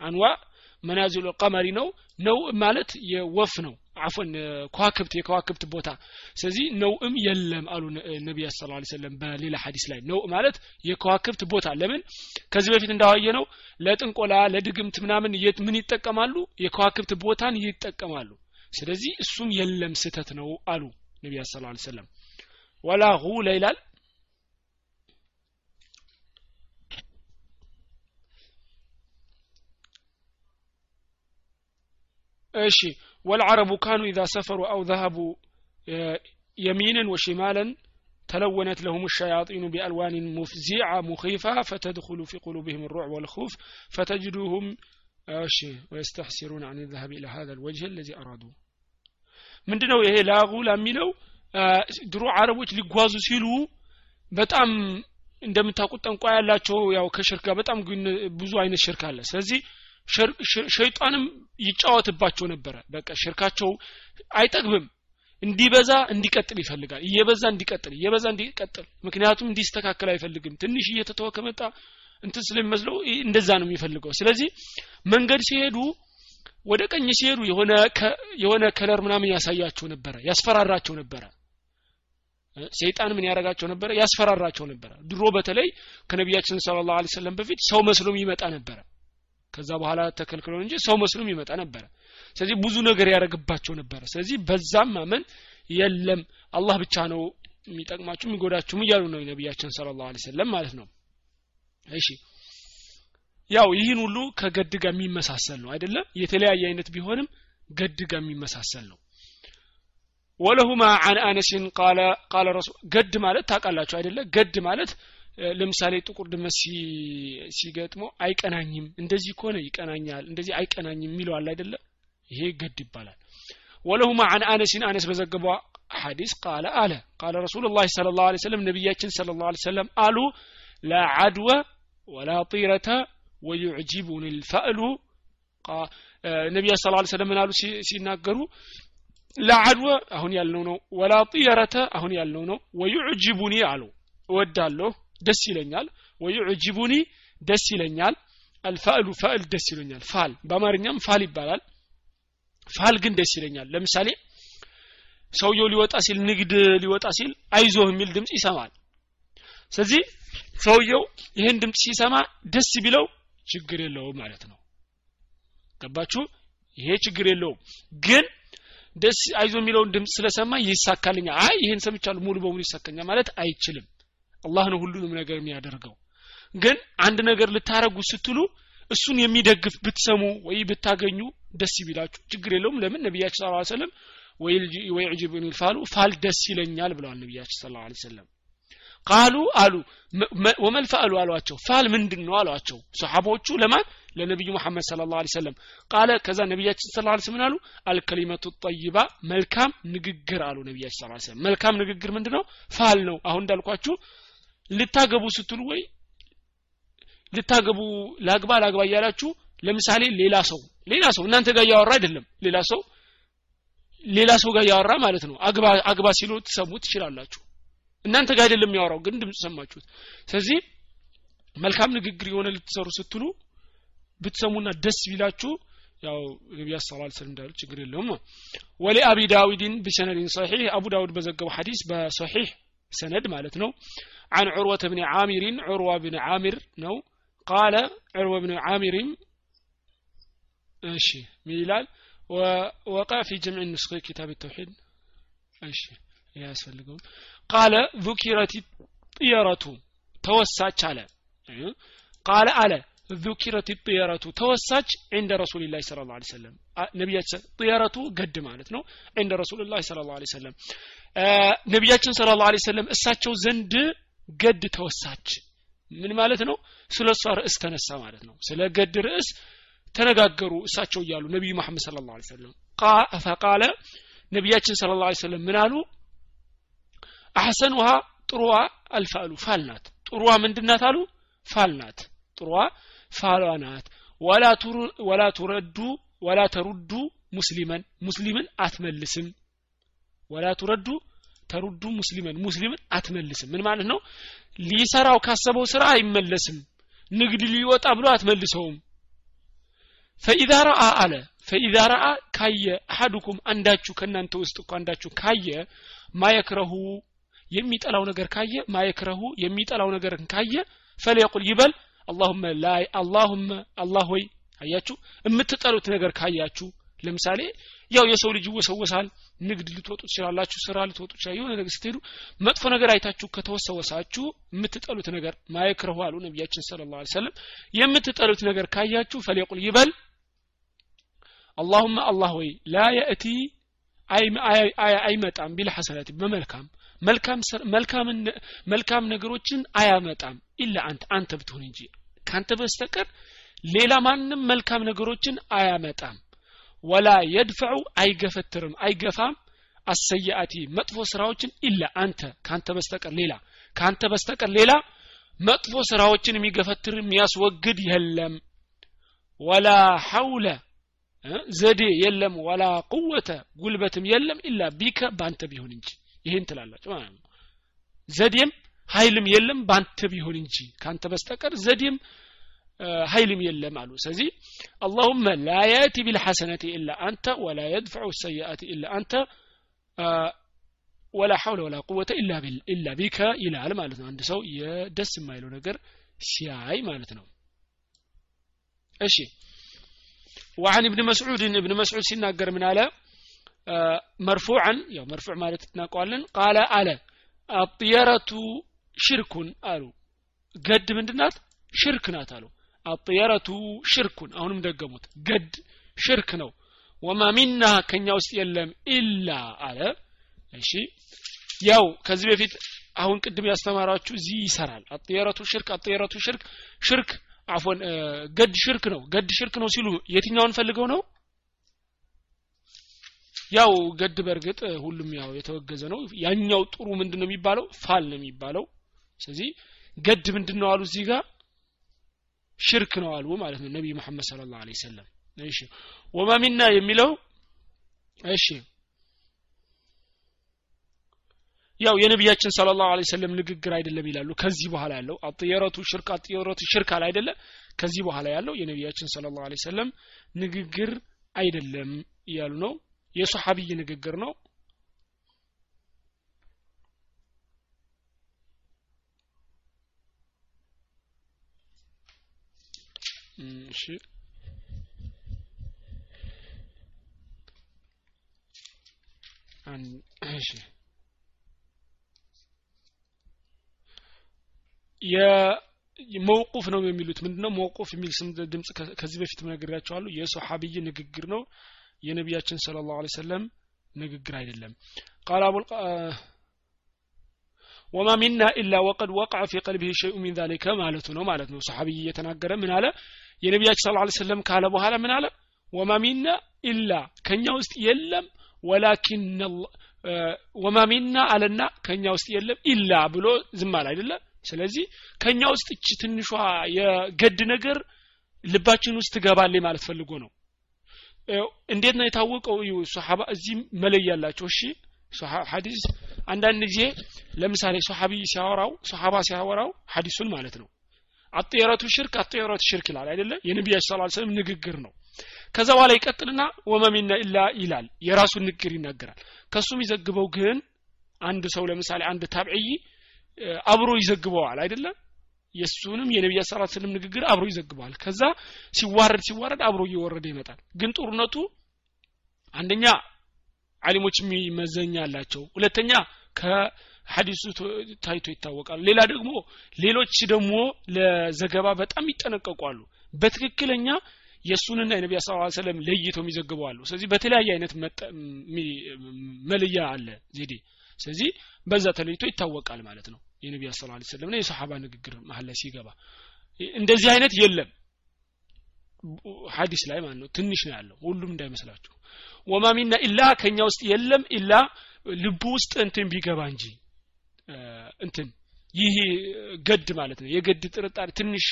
A: አንዋ መናዚሉ ቀመሪ ነው። ነው ማለት የወፍ ነው። አፎን ከዋክብት የከዋክብት ቦታ። ስለዚህ ነውእም የለም አሉ ነቢያ ስ ሰለም በሌላ ሀዲስ ላይ። ነው ማለት የከዋክብት ቦታ። ለምን? ከዚህ በፊት እንዳዋየ ነው ለጥንቆላ ለድግምት ምናምን ምን ይጠቀማሉ? የከዋክብት ቦታን ይጠቀማሉ። ስለዚህ እሱም የለም ስተት ነው አሉ ነቢያ ስ ሰለም ወላ ጉለ ይላል እሺ ወልዓረቡ ካኑ ኢዛ ሰፈሩ አው ዘሀቡ يمينا وشمالا تلونت لهم الشياطين بألوان مفزعة مخيفة فتدخل في قلوبهم الرعب والخوف فتجدوهم ويستحسرون عن الذهاب إلى هذا الوجه الذي أرادوا ምንድነው ይሄ ላጉ ለሚለው ድሮ አረቦች ሊጓዙ ሲሉ በጣም እንደምታውቁት ጠንቋ ያላቸው ያው ከሽርክ ጋር በጣም ብዙ አይነት ሽርክ አለ ስለዚህ ሸይጣንም ይጫወትባቸው ነበረ። በቃ ሽርካቸው አይጠግብም። እንዲበዛ እንዲቀጥል ይፈልጋል። እየበዛ እንዲቀጥል እየበዛ እንዲቀጥል። ምክንያቱም እንዲስተካከል አይፈልግም። ትንሽ እየተተወ ከመጣ እንትን ስለሚመስለው እንደዛ ነው የሚፈልገው። ስለዚህ መንገድ ሲሄዱ ወደ ቀኝ ሲሄዱ የሆነ የሆነ ከለር ምናምን ያሳያቸው ነበረ ያስፈራራቸው ነበረ። ሰይጣን ምን ያደረጋቸው ነበረ? ያስፈራራቸው ነበረ። ድሮ በተለይ ከነቢያችን ስለ ላሁ በፊት ሰው መስሎም ይመጣ ነበረ ከዛ በኋላ ተከልክሎ እንጂ ሰው መስሎም ይመጣ ነበረ። ስለዚህ ብዙ ነገር ያደረግባቸው ነበረ። ስለዚህ በዛም ማመን የለም አላህ ብቻ ነው የሚጠቅማችሁ የሚጎዳችሁም እያሉ ነው ነቢያችን ስለ ላሁ ሰለም ማለት ነው። እሺ ያው ይህን ሁሉ ከገድ ጋር የሚመሳሰል ነው አይደለም የተለያየ አይነት ቢሆንም ገድ ጋር የሚመሳሰል ነው። ወለሁማ አን አነስን ቃለ ረሱል ገድ ማለት ታውቃላችሁ አይደለ? ገድ ማለት ለምሳሌ ጥቁር ድመት ሲገጥሞ አይቀናኝም እንደዚህ ከሆነ ይቀናኛል እንደዚህ አይቀናኝም የሚለው አለ አይደለ? ይሄ ገድ ይባላል። ወለሁማ አን አነስን አነስ በዘገበው ሐዲስ ቃለ አለ። ቃለ ረሱሉ ላ ስለ ላሁ ሰለም ነቢያችን ስለ ላሁ ሰለም አሉ ላ ዓድወ ወላ ጢረተ ወዩዕጂቡኒ ልፈእሉ ነቢያ ስ ላ ሰለም አሉ? ሲናገሩ ለዓድወ አሁን ያልነው ነው ወላ ጢየረተ አሁን ያልነው ነው ወዩዕጅቡኒ አሉ። እወዳለሁ ደስ ይለኛል። ወዩዕጅቡኒ ደስ ይለኛል። አልፋእሉ ፈእል ደስ ይለኛል። ፋል በአማርኛም ፋል ይባላል። ፋል ግን ደስ ይለኛል። ለምሳሌ ሰውየው ሊወጣ ሲል ንግድ ሊወጣ ሲል አይዞህ የሚል ድምፅ ይሰማል። ስለዚህ ሰውየው ይህን ድምፅ ሲሰማ ደስ ቢለው ችግር የለውም ማለት ነው። ገባችሁ? ይሄ ችግር የለውም። ግን ደስ አይዞ የሚለውን ድምፅ ስለሰማ ይሳካልኛል። አይ ይህን ሰምቻለሁ ሙሉ በሙሉ ይሳካኛል ማለት አይችልም አላህ ነው ሁሉንም ነገር የሚያደርገው። ግን አንድ ነገር ልታረጉ ስትሉ እሱን የሚደግፍ ብትሰሙ ወይ ብታገኙ ደስ ቢላችሁ። ችግር የለውም። ለምን? ነቢያችን ስ ሰለም ወይ ዕጅብን ልፋሉ ፋል ደስ ይለኛል ብለዋል ነቢያችን ስለ ላ ሰለም ቃሉ አሉ ወመልፈአሉ አሏቸው። ፋል ምንድን ነው አሏቸው። ሰሓቦቹ ለማን? ለነቢዩ መሐመድ ስለ ላ ሰለም ቃለ ከዛ ነቢያችን ስለ ላ ስምን አሉ? አልከሊመቱ ጠይባ መልካም ንግግር አሉ ነቢያችን ስለ ሰለም መልካም ንግግር ምንድ ነው ፋል ነው። አሁን እንዳልኳችሁ ልታገቡ ስትሉ ወይ ልታገቡ ላግባ ላግባ እያላችሁ ለምሳሌ ሌላ ሰው ሌላ ሰው እናንተ ጋር እያወራ አይደለም። ሌላ ሰው ሌላ ሰው ጋር እያወራ ማለት ነው። አግባ አግባ ሲሉ ትሰሙ ትችላላችሁ። እናንተ ጋር አይደለም የሚያወራው ግን ድምፅ ሰማችሁት። ስለዚህ መልካም ንግግር የሆነ ልትሰሩ ስትሉ ብትሰሙና ደስ ቢላችሁ ያው ነቢያ ስ ላ እንዳሉ ችግር የለውም። ወሊ አቢ ዳዊድን ቢሰነድን ሰሒሕ። አቡ ዳውድ በዘገቡ ሐዲስ በሰሒሕ سند ማለት نو. عن عروة بن عامر عروة بن عامر نو. قال عروة بن عامر إيش ميلال ووقع في جمع النسخ كتاب التوحيد. እሺ ያስፈልገው قال ذكرت الطيرة توسعت على. إيه؟ قال على ذكرت الطيرة توسج عند رسول الله صلى الله عليه وسلم. آه، نبي الطيرة قد مالت نو. عند رسول الله صلى الله عليه وسلم. ነቢያችን ስለ ላሁ ሰለም እሳቸው ዘንድ ገድ ተወሳች። ምን ማለት ነው? ስለ እሷ ርዕስ ተነሳ ማለት ነው። ስለ ገድ ርዕስ ተነጋገሩ እሳቸው እያሉ ነቢዩ መሐመድ ስለ ላሁ ሰለም ፈቃለ ነቢያችን ስለ ላሁ ሰለም ምን አሉ? አሐሰንውሃ ጥሩዋ አልፋሉ ፋል ናት። ጥሩዋ ምንድናት አሉ? ፋል ናት። ጥሩዋ ፋሏ ናት። ወላ ትረዱ ወላ ተሩዱ ሙስሊመን ሙስሊምን አትመልስም። ወላ ቱረዱ ተሩዱ ሙስሊመን ሙስሊምን አትመልስም። ምን ማለት ነው? ሊሰራው ካሰበው ስራ አይመለስም። ንግድ ሊወጣ ብሎ አትመልሰውም። ፈኢዛ ረአ አለ።
B: ፈኢዛ ረአ ካየ አሐዱኩም አንዳችሁ ከእናንተ ውስጥ እኮ አንዳችሁ ካየ ማየክረሁ የሚጠላው ነገር ካየ ማየክረሁ የሚጠላው ነገር ካየ ፈሊየቁል ይበል። አላሁመ ላይ አላሁመ አላህ ሆይ አያችሁ። የምትጠሉት ነገር ካያችሁ ለምሳሌ ያው የሰው ልጅ ይወሰወሳል ንግድ ልትወጡ ትችላላችሁ ስራ ልትወጡ ትችላል የሆነ ነገር ስትሄዱ መጥፎ ነገር አይታችሁ ከተወሰወሳችሁ የምትጠሉት ነገር ማየክረሁ አሉ ነቢያችን ስለ ላ ሰለም የምትጠሉት ነገር ካያችሁ ፈሊቁል ይበል። አላሁመ አላህ ወይ ላ የእቲ አይመጣም ቢልሐሰናት በመልካም መልካም ነገሮችን አያመጣም ኢላ አንተ አንተ ብትሆን እንጂ ካንተ በስተቀር ሌላ ማንም መልካም ነገሮችን አያመጣም ወላ የድፈዑ አይገፈትርም አይገፋም። አሰያአቲ መጥፎ ስራዎችን ኢላ አንተ ካንተ በስተቀር ሌላ። ካንተ በስተቀር ሌላ መጥፎ ስራዎችን የሚገፈትር የሚያስወግድ የለም። ወላ ሐውለ ዘዴ የለም። ወላ ቁወተ ጉልበትም የለም ኢላ ቢከ ባንተ ቢሆን እንጂ። ይህን ትላላችሁ ማለት ዘዴም ኃይልም የለም ባንተ ቢሆን እንጂ። ካንተ በስተቀር ዘዴም ኃይልም የለም አሉ ስለዚህ አላሁመ ላ ያእቲ ቢልሐሰነቲ ኢላ አንተ ወላ የድፈዑ ሰይአቲ ኢላ አንተ ወላ ሐውለ ወላ ቁወተ ኢላ ቢከ ይላል ማለት ነው አንድ ሰው የደስ የማይለው ነገር ሲያይ ማለት ነው እሺ وعن ابن مسعود ابن مسعود ሲናገር ምን አለ مرفوعا ያው مرفوع ማለት እናውቀዋለን ቃለ አለ አጥየረቱ ሽርኩን አሉ ገድ ምንድናት ሽርክ ናት አሉ አጥየረቱ ሽርኩን። አሁንም ደገሙት። ገድ ሽርክ ነው። ወማ ሚና ከኛ ውስጥ የለም ኢላ አለ። እሺ ያው ከዚህ በፊት አሁን ቅድም ያስተማራችሁ እዚህ ይሰራል። አጥየረቱ ሽርክ አጥየረቱ ሽርክ ሽርክ አፎን ገድ ሽርክ ነው። ገድ ሽርክ ነው ሲሉ የትኛውን ፈልገው ነው? ያው ገድ በእርግጥ ሁሉም ያው የተወገዘ ነው። ያኛው ጥሩ ምንድን ነው የሚባለው? ፋል ነው የሚባለው። ስለዚህ ገድ ምንድን ነው አሉ እዚህ ጋር ሽርክ ነው አሉ ማለት ነው ነቢይ መሐመድ ስለ ላሁ ሰለም እሺ ወማሚና የሚለው እሺ ያው የነቢያችን ስለ ላሁ ሰለም ንግግር አይደለም ይላሉ። ከዚህ በኋላ ያለው አጥየረቱ ሽርክ አጥየረቱ ሽርክ አለ አይደለ? ከዚህ በኋላ ያለው የነቢያችን ስለ ላሁ ሰለም ንግግር አይደለም እያሉ ነው። የሶሐቢይ ንግግር ነው እሺ። እሺ። የመውቁፍ ነው የሚሉት። ምንድነው መውቁፍ የሚል ስም ድምጽ ከዚህ በፊት ነግሬያቸዋለሁ። የሶሐቢይ ንግግር ነው። የነቢያችን ስለ ላሁ ሰለም ንግግር አይደለም። ቃል አቡል ወማ ሚና ኢላ ወቀድ ወቅዐ ፊ ቀልቢህ ሸይኡ ሚን ዛሊከ ማለቱ ነው ማለት ነው። ሰሓቢይ እየተናገረ ምን አለ የነቢያችን ስለ ሰለም ካለ በኋላ ምን አለ? ወማ ሚና ኢላ ከኛ ውስጥ የለም። ወላኪን ወማ ሚና አለና ከኛ ውስጥ የለም ኢላ ብሎ ዝም አለ አይደለም ስለዚህ ከኛ ውስጥ እቺ ትንሿ የገድ ነገር ልባችን ውስጥ ትገባለች ማለት ፈልጎ ነው። እንዴት ነው የታወቀው? ሶሓባ እዚህ መለይ እሺ ሀዲስ አንዳንድ ጊዜ ለምሳሌ ሶሓቢ ሲያወራው ሶሓባ ሲያወራው ሀዲሱን ማለት ነው አጥየረቱ ሽርክ አጥየረቱ ሽርክ ይላል አይደለ? የነቢያችን ስለ ስለም ንግግር ነው። ከዛ በኋላ ይቀጥልና ወመሚና ኢላ ይላል። የራሱን ንግግር ይናገራል። ከሱ የሚዘግበው ግን አንድ ሰው ለምሳሌ አንድ ታብዕይ አብሮ ይዘግበዋል አይደለም የእሱንም የነቢያ ሰላት ስለም ንግግር አብሮ ይዘግበዋል። ከዛ ሲዋረድ ሲዋረድ አብሮ እየወረደ ይመጣል። ግን ጦርነቱ አንደኛ አሊሞች መዘኛ አላቸው። ሁለተኛ ከሀዲሱ ታይቶ ይታወቃል። ሌላ ደግሞ ሌሎች ደግሞ ለዘገባ በጣም ይጠነቀቋሉ በትክክለኛ የእሱንና የነቢያ ስ ሰለም ለይተው የሚዘግበዋሉ ስለዚህ በተለያየ አይነት መልያ አለ ዜዴ። ስለዚህ በዛ ተለይቶ ይታወቃል ማለት ነው። የነቢያ ስ ላ ሰለም ና የሰሓባ ንግግር መሀል ላይ ሲገባ። እንደዚህ አይነት የለም። ሀዲስ ላይ ማለት ነው። ትንሽ ነው ያለው። ሁሉም እንዳይመስላችሁ። ወማ ሚና ኢላ ከኛ ውስጥ የለም ኢላ ልቡ ውስጥ እንትን ቢገባ እንጂ እንትን ይህ ገድ ማለት ነው። የገድ ጥርጣሬ ትንሽ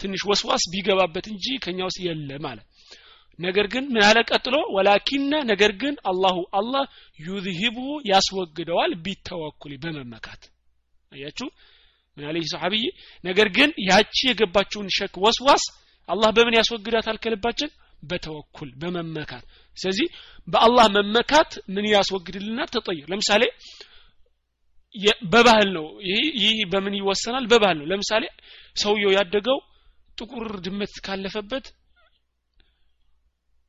B: ትንሽ ወስዋስ ቢገባበት እንጂ ከኛ ውስጥ የለ ማለት ነገር ግን ምን አለ ቀጥሎ? ወላኪነ ነገር ግን አላሁ አላህ ዩዝሂቡ ያስወግደዋል ቢተወኩል በመመካት አያችሁ? ምን አለ ሰሐቢይ? ነገር ግን ያቺ የገባችውን ሸክ ወስዋስ አላህ በምን ያስወግዳታል ከልባችን? በተወኩል በመመካት። ስለዚህ በአላህ መመካት ምን ያስወግድልናል? ተጠይር ለምሳሌ በባህል ነው። ይህ በምን ይወሰናል? በባህል ነው። ለምሳሌ ሰውየው ያደገው ጥቁር ድመት ካለፈበት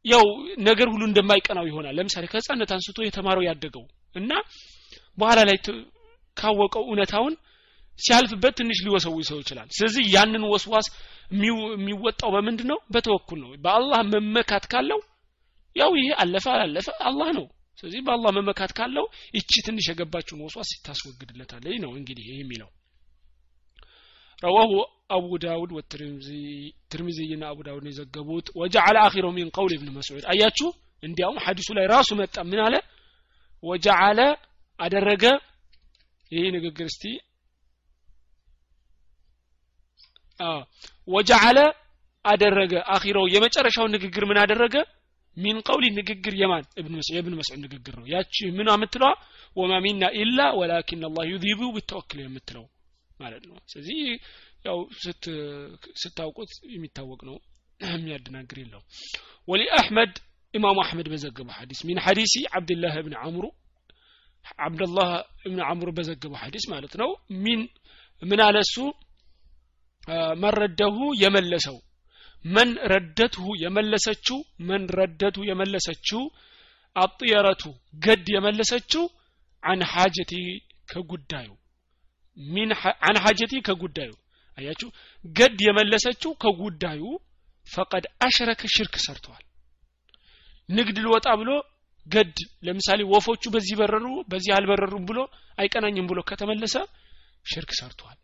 B: ያው ነገር ሁሉ እንደማይቀናው ይሆናል። ለምሳሌ ከህፃነት አንስቶ የተማረው ያደገው እና በኋላ ላይ ካወቀው እውነታውን ሲያልፍበት ትንሽ ሊወሰውሰው ይችላል። ስለዚህ ያንን ወስዋስ የሚወጣው በምንድን ነው በተወኩል ነው። በአላህ መመካት ካለው ያው ይሄ አለፈ አላለፈ አላህ ነው ስለዚህ በአላህ መመካት ካለው እቺ ትንሽ የገባችውን ወስዋስ ታስወግድለታል ይህ ነው እንግዲህ ይህ የሚለው። ረዋሁ አቡ ዳውድ ወትርሚዝይና አቡ ዳውድ የዘገቡት። ወጃዓለ አኺሩ ሚን ቀውል ብን መስዑድ። አያችሁ? እንዲያውም ሐዲሱ ላይ ራሱ መጣ። ምን አለ? ወጃዓለ አደረገ። ይህ ንግግር እስቲ ወጃዓለ አደረገ። አኺረው የመጨረሻውን ንግግር ምን አደረገ? من قول ንግግር የማን? የ ابن መስዑድ ንግግር ነው። ያቺ ምን የምትለዋ وما منا إلا ولكن الله يذهبه بالتوكل የምትለው ማለት ነው። ስለዚህ ያው ስታውቁት የሚታወቅ ነው። *clears throat* የሚያደናግር የለው ولأحمد ኢማሙ አሕመድ በዘገበው ሐዲስ من حديث عبد الله بن عمرو ዓብድላህ ብን አምሩ በዘገበው ሐዲስ ማለት ነው። من ምን አለ እሱ? መን ረደሁ የመለሰው መን ረደትሁ የመለሰችው? መን ረደቱ የመለሰችው? አጥየረቱ ገድ የመለሰችው አን ሐጀቲ ከጉዳዩ። ሚን አን ሐጀቲ ከጉዳዩ። አያችሁ? ገድ የመለሰችው ከጉዳዩ ፈቀድ አሽረከ ሽርክ ሰርተዋል። ንግድ ልወጣ ብሎ ገድ ለምሳሌ ወፎቹ በዚህ በረሩ በዚህ አልበረሩም ብሎ አይቀናኝም ብሎ ከተመለሰ ሽርክ ሰርተዋል።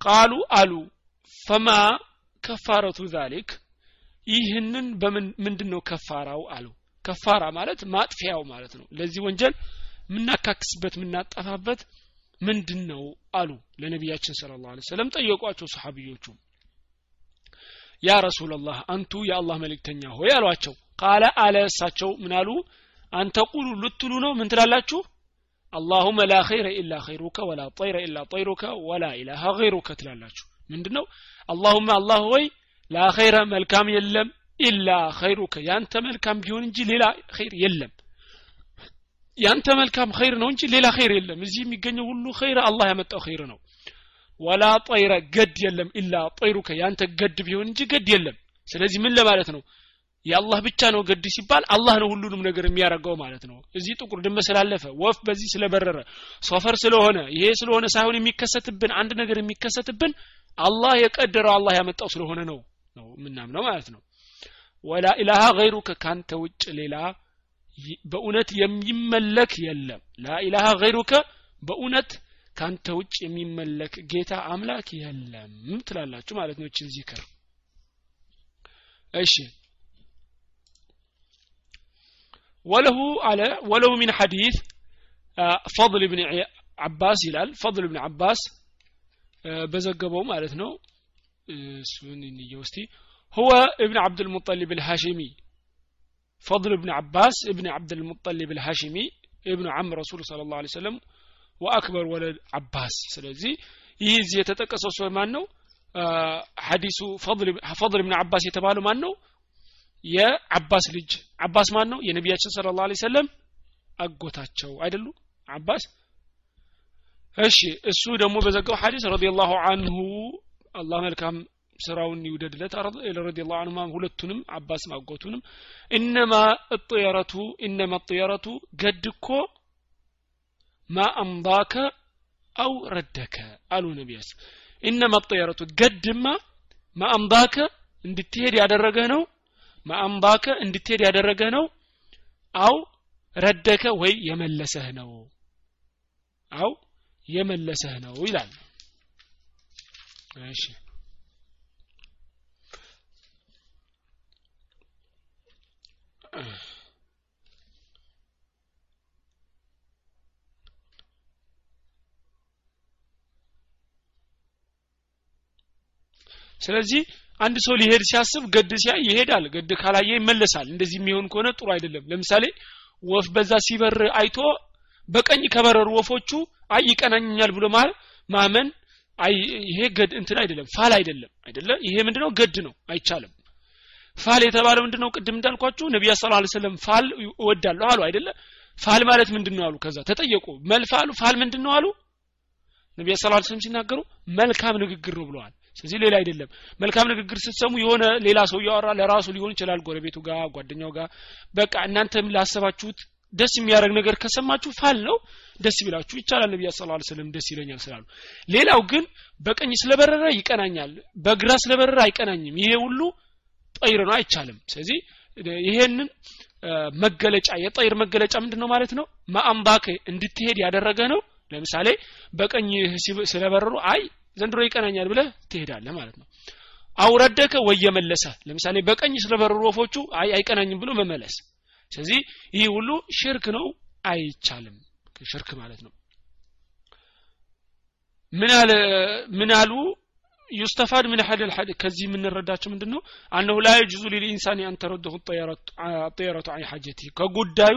B: ቃሉ አሉ ፈማ ከፋረቱ ዛሊክ ይህንን በምን ምንድን ነው ከፋራው አሉ። ከፋራ ማለት ማጥፊያው ማለት ነው። ለዚህ ወንጀል የምናካክስበት የምናጠፋበት ምንድን ነው አሉ ለነቢያችን ስለ ላሁ ሰለም ጠየቋቸው ሰሓቢዮቹ ያ ረሱላላህ አንቱ የአላህ መልእክተኛ ሆይ አሏቸው። ቃለ አለ እሳቸው ምን አሉ? አንተ ቁሉ ልትሉ ነው? ምን ትላላችሁ? አላሁመ ላ ኸይረ ኢላ ኸይሩከ ወላ ጠይረ ኢላ ጠይሩከ ወላ ኢላሃ ገይሩከ ትላላችሁ። ምንድነው አላሁመ አላህ ወይ ላ ኸይረ መልካም የለም ኢላ ኸይሩከ ያንተ መልካም ቢሆን እንጂ ሌላ ኸይር የለም ያንተ መልካም ኸይር ነው እንጂ ሌላ ኸይር የለም እዚህ የሚገኘው ሁሉ ኸይር አላህ ያመጣው ኸይር ነው ወላ ጠይረ ገድ የለም ኢላ ጠይሩከ ያንተ ገድ ቢሆን እንጂ ገድ የለም ስለዚህ ምን ለማለት ነው የአላህ ብቻ ነው ገድ ሲባል አላህ ነው ሁሉንም ነገር የሚያደርገው ማለት ነው። እዚህ ጥቁር ድመት ስላለፈ ወፍ በዚህ ስለበረረ ሶፈር ስለሆነ ይሄ ስለሆነ ሳይሆን የሚከሰትብን አንድ ነገር የሚከሰትብን አላህ የቀደረው አላህ ያመጣው ስለሆነ ነው ነው የምናምነው ማለት ነው። ወላ ኢላሃ ገይሩከ ካንተ ውጭ ሌላ በእውነት የሚመለክ የለም። ላኢላሃ ገይሩከ በእውነት ካንተ ውጭ የሚመለክ ጌታ አምላክ የለም ትላላችሁ ማለት ነው እችን ዚክር። እሺ وله على وله من حديث آه، فضل بن عباس ይላል። فضل بن عباس آه، በዘገበው ማለት ነው። እሱን هو ابن عبد المطلب الهاشمي. فضل بن عباس ابن عبد المطلب الهاشمي ابن عم رسول صلى الله عليه وسلم وأكبر ولد عباس. ስለዚህ يزي እዚህ የተጠቀሰው ሰው ማን فضل ሐዲሱ ፈضል ብን አባስ የአባስ ልጅ። አባስ ማን ነው? የነቢያችን ስለ ላ ሰለም አጎታቸው። አይደሉ? አባስ። እሺ እሱ ደግሞ በዘጋው ሐዲስ ረዲየላሁ አንሁ አላህ መልካም ስራውን ይውደድለት ረዲየላሁ አንሁ ሁለቱንም አባስ አጎቱንም። እነማ እጥየረቱ እነማ እጥየረቱ ገድ እኮ ማ አምባከ አው ረደከ አሉ ነቢያስ። እነማ እጥየረቱ ገድማ ማ አምባከ እንድትሄድ ያደረገ ነው ማአምባከ እንድትሄድ ያደረገ ነው? አው ረደከ ወይ የመለሰህ ነው? አው የመለሰህ ነው ይላል። እሺ። ስለዚህ አንድ ሰው ሊሄድ ሲያስብ ገድ ሲያይ ይሄዳል ገድ ካላየ ይመለሳል። እንደዚህ የሚሆን ከሆነ ጥሩ አይደለም። ለምሳሌ ወፍ በዛ ሲበር አይቶ በቀኝ ከበረሩ ወፎቹ አይ ይቀናኛል ብሎ ማለት ማመን አይ ይሄ ገድ እንትን አይደለም فأل አይደለም። አይደለ? ይሄ ምንድነው? ገድ ነው አይቻልም። فأل የተባለው ምንድነው? ቅድም እንዳልኳችሁ ነቢያ صلى الله وسلم فأل እወዳለሁ አሉ አይደለ? فأل ማለት ምንድን ነው አሉ? ከዛ ተጠየቁ። ما الفأل فأل ምንድን ነው አሉ ነቢያ ስ ስለም ሲናገሩ መልካም ንግግር ነው ብለዋል ስለዚህ ሌላ አይደለም። መልካም ንግግር ስትሰሙ የሆነ ሌላ ሰው እያወራ ለራሱ ሊሆን ይችላል ጎረቤቱ ጋር ጓደኛው ጋር። በቃ እናንተም ላሰባችሁት ደስ የሚያደርግ ነገር ከሰማችሁ ፋል ነው። ደስ ቢላችሁ ይቻላል። ነቢያ ስ ደስ ይለኛል ስላሉ። ሌላው ግን በቀኝ ስለበረረ ይቀናኛል በግራ ስለበረረ አይቀናኝም። ይሄ ሁሉ ጠይር ነው አይቻልም። ስለዚህ ይሄንን መገለጫ የጠይር መገለጫ ምንድን ነው ማለት ነው? ማአምባክ እንድትሄድ ያደረገ ነው። ለምሳሌ በቀኝ ስለበረሩ አይ ዘንድሮ ይቀናኛል ብለ ትሄዳለ ማለት ነው። أو ردك ወየመለሰ። ለምሳሌ በቀኝ ስለበረሩ ወፎቹ አይቀናኝም ብሎ መመለስ። ስለዚህ ይህ ሁሉ ሽርክ ነው አይቻልም። ሽርክ ማለት ነው። ምን አሉ? يستفاد من هذا الحديث ከዚህ የምንረዳቸው ምንድን ነው أنه لا يجوز للإنسان أن ترده الطيرة عن حاجته ከጉዳዩ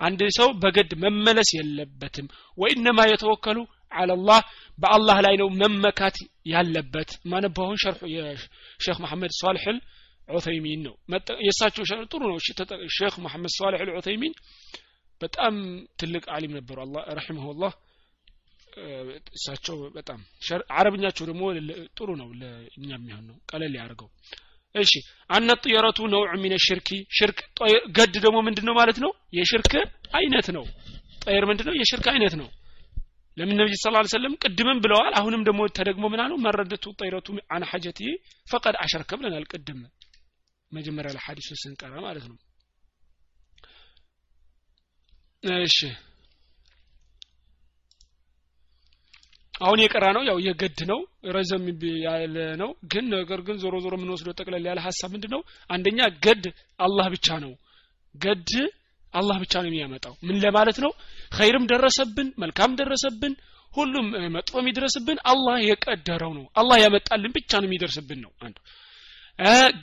B: አንድ ሰው በገድ መመለስ የለበትም። وإنما يتوكل على الله በአላህ ላይ ነው መመካት ያለበት ማነባሁን شرح የሼክ መሐመድ ሷልሕል ዑተይሚን ነው የእሳቸው شرح ጥሩ ነው ሼክ መሐመድ ሷልሕል ዑተይሚን በጣም ትልቅ عالم ነበሩ رحمه الله እሳቸው በጣም አረብኛቸው ደግሞ ጥሩ ነው ለእኛ የሚሆን ነው ቀለል ያደርገው እሺ አነ ጥየረቱ ነውዕ ሚነ ሽርኪ። ሽርክ ገድ ደግሞ ምንድን ነው ማለት ነው? የሽርክ አይነት ነው። ጠየር ምንድን ነው የሽርክ አይነት ነው። ለምን ነብይ ሰለላሁ ዐለይሂ ወሰለም ቅድምም ብለዋል አሁንም ደግሞ ተደግሞ ምን አሉ? መረደቱ ጠይረቱ አን ሐጀቲ ፈቀድ አሸርከ ብለናል ቅድም። መጀመሪያ ላይ ሐዲሱ ስንቀራ ማለት ነው። እሺ። አሁን የቀራ ነው ያው የገድ ነው ረዘም ያለ ነው። ግን ነገር ግን ዞሮ ዞሮ የምንወስደው ጠቅለል ያለ ሀሳብ ምንድን ነው አንደኛ ገድ አላህ ብቻ ነው። ገድ አላህ ብቻ ነው የሚያመጣው ምን ለማለት ነው ኸይርም ደረሰብን መልካም ደረሰብን ሁሉም መጥፎ የሚደርስብን አላህ የቀደረው ነው አላህ ያመጣልን ብቻ ነው የሚደርስብን ነው አንዱ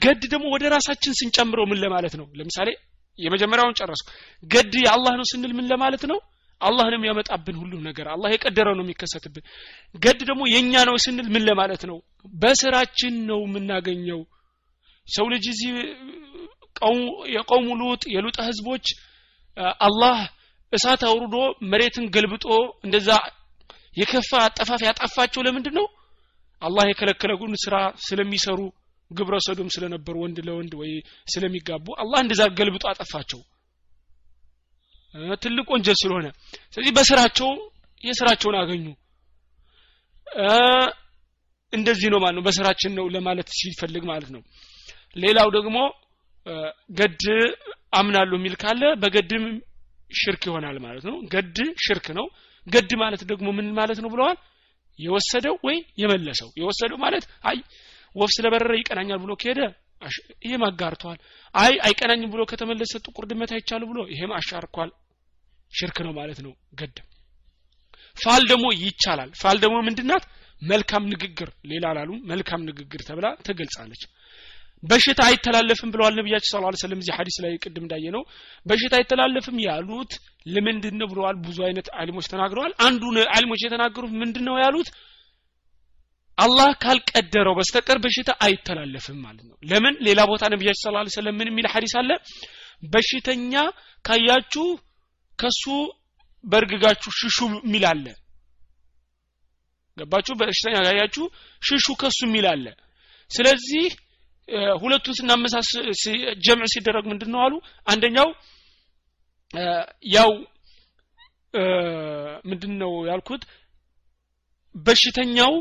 B: ገድ ደግሞ ወደ ራሳችን ስንጨምረው ምን ለማለት ነው ለምሳሌ የመጀመሪያውን ጨረስኩ ገድ የአላህ ነው ስንል ምን ለማለት ነው አላህ ነው የሚያመጣብን ሁሉም ነገር አላህ የቀደረው ነው የሚከሰትብን ገድ ደግሞ የኛ ነው ስንል ምን ለማለት ነው በስራችን ነው የምናገኘው ሰው ልጅ እዚህ የቀውሙ ሉጥ የሉጥ ህዝቦች አላህ እሳት አውርዶ መሬትን ገልብጦ እንደዛ የከፋ አጠፋፍ ያጠፋቸው ለምንድን ነው አላህ የከለከለጉን ስራ ስለሚሰሩ ግብረ ሰዶም ስለነበሩ ወንድ ለወንድ ወይ ስለሚጋቡ አላህ እንደዛ ገልብጦ አጠፋቸው። ትልቅ ወንጀል ስለሆነ። ስለዚህ በስራቸው የስራቸውን አገኙ። እንደዚህ ነው ማለት ነው። በስራችን ነው ለማለት ሲፈልግ ማለት ነው። ሌላው ደግሞ ገድ አምናለሁ የሚል ካለ በገድም ሽርክ ይሆናል ማለት ነው። ገድ ሽርክ ነው። ገድ ማለት ደግሞ ምን ማለት ነው ብለዋል? የወሰደው ወይ የመለሰው? የወሰደው ማለት አይ ወፍ ስለበረረ ይቀናኛል ብሎ ከሄደ ይሄም አጋርቷል። አይ አይቀናኝም ብሎ ከተመለሰ ጥቁር ድመት አይቻሉ ብሎ ይሄም አሻርኳል። ሽርክ ነው ማለት ነው ገድ። ፋል ደግሞ ይቻላል። ፋል ደግሞ ምንድናት መልካም ንግግር። ሌላ አላሉም። መልካም ንግግር ተብላ ተገልጻለች በሽታ አይተላለፍም ብለዋል ነቢያችን ስለ ላ ስለም እዚህ ሀዲስ ላይ ቅድም እንዳየ ነው በሽታ አይተላለፍም ያሉት ለምንድን ነው ብለዋል። ብዙ አይነት አሊሞች ተናግረዋል። አንዱ አሊሞች የተናገሩት ምንድን ነው ያሉት? አላህ ካልቀደረው በስተቀር በሽታ አይተላለፍም ማለት ነው። ለምን? ሌላ ቦታ ነቢያችን ስለ ላ ስለም ምን የሚል ሀዲስ አለ? በሽተኛ ካያችሁ ከሱ በእርግጋችሁ ሽሹ የሚል አለ። ገባችሁ? በሽተኛ ካያችሁ ሽሹ ከሱ የሚል አለ። ስለዚህ ሁለቱን ስናመሳስ ጀምዕ ሲደረግ ምንድን ነው አሉ? አንደኛው ያው ምንድን ነው ያልኩት? በሽተኛው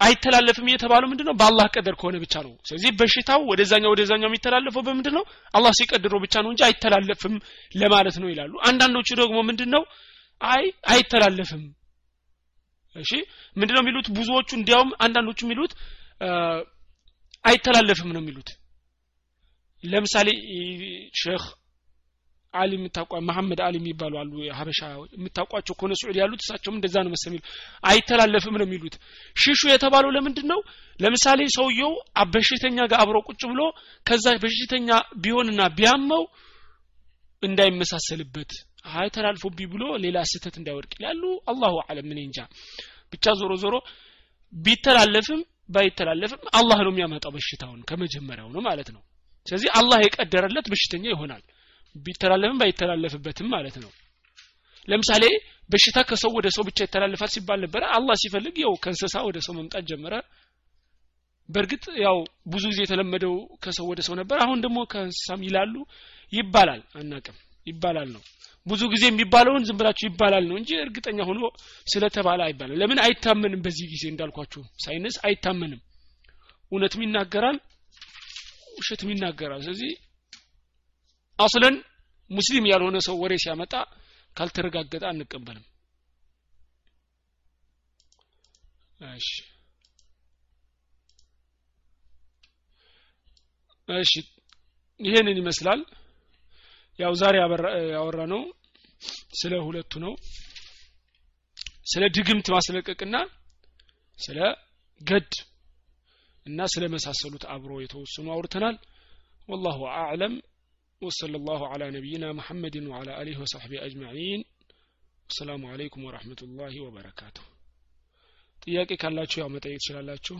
B: አይተላለፍም የተባለው ምንድን ነው በአላህ ቀደር ከሆነ ብቻ ነው። ስለዚህ በሽታው ወደዛኛው ወደዛኛው የሚተላለፈው በምንድን ነው አላህ ሲቀድረው ብቻ ነው እንጂ አይተላለፍም ለማለት ነው ይላሉ። አንዳንዶቹ ደግሞ ምንድን ነው አይ አይተላለፍም። እሺ? ምንድነው የሚሉት? ብዙዎቹ እንዲያውም አንዳንዶቹ የሚሉት አይተላለፍም ነው የሚሉት። ለምሳሌ ሼክ አሊ የምታቋ መሐመድ አሊ የሚባሉ አሉ ሀበሻ የምታውቋቸው ከሆነ ስዑድ ያሉት እሳቸውም እንደዛ ነው የሚሉ አይተላለፍም ነው የሚሉት። ሽሹ የተባለው ለምንድን ነው ለምሳሌ ሰውየው በሽተኛ ጋር አብሮ ቁጭ ብሎ ከዛ በሽተኛ ቢሆንና ቢያመው እንዳይመሳሰልበት አይ ተላልፎብኝ ብሎ ሌላ ስህተት እንዳይወድቅ ይላሉ። አላሁ አለም ምን እንጃ። ብቻ ዞሮ ዞሮ ቢተላለፍም ባይተላለፍም አላህ ነው የሚያመጣው በሽታውን ከመጀመሪያው ነው ማለት ነው። ስለዚህ አላህ የቀደረለት በሽተኛ ይሆናል። ቢተላለፍም ባይተላለፍበትም ማለት ነው። ለምሳሌ በሽታ ከሰው ወደ ሰው ብቻ ይተላለፋል ሲባል ነበረ። አላህ ሲፈልግ ያው ከእንስሳ ወደ ሰው መምጣት ጀመረ። በእርግጥ ያው ብዙ ጊዜ የተለመደው ከሰው ወደ ሰው ነበር። አሁን ደግሞ ከእንስሳም ይላሉ። ይባላል አናቅም። ይባላል ነው ብዙ ጊዜ የሚባለውን ዝም ብላችሁ ይባላል ነው እንጂ እርግጠኛ ሆኖ ስለተባለ አይባልም። ለምን አይታመንም በዚህ ጊዜ እንዳልኳችሁ? ሳይንስ አይታመንም። እውነትም ይናገራል ውሸትም ይናገራል። ስለዚህ አስለን ሙስሊም ያልሆነ ሰው ወሬ ሲያመጣ ካልተረጋገጠ አንቀበልም። እሺ እሺ። ይሄንን ይመስላል ያው ዛሬ ያወራ ነው ስለ ሁለቱ ነው ስለ ድግምት ማስለቀቅና ስለ ገድ እና ስለ መሳሰሉት አብሮ የተወሰኑ አውርተናል والله أعلم وصلى الله على نبينا محمد وعلى آله وصحبه أجمعين السلام عليكم ورحمة الله وبركاته ጥያቄ ካላችሁ ያው መጠየቅ ትችላላችሁ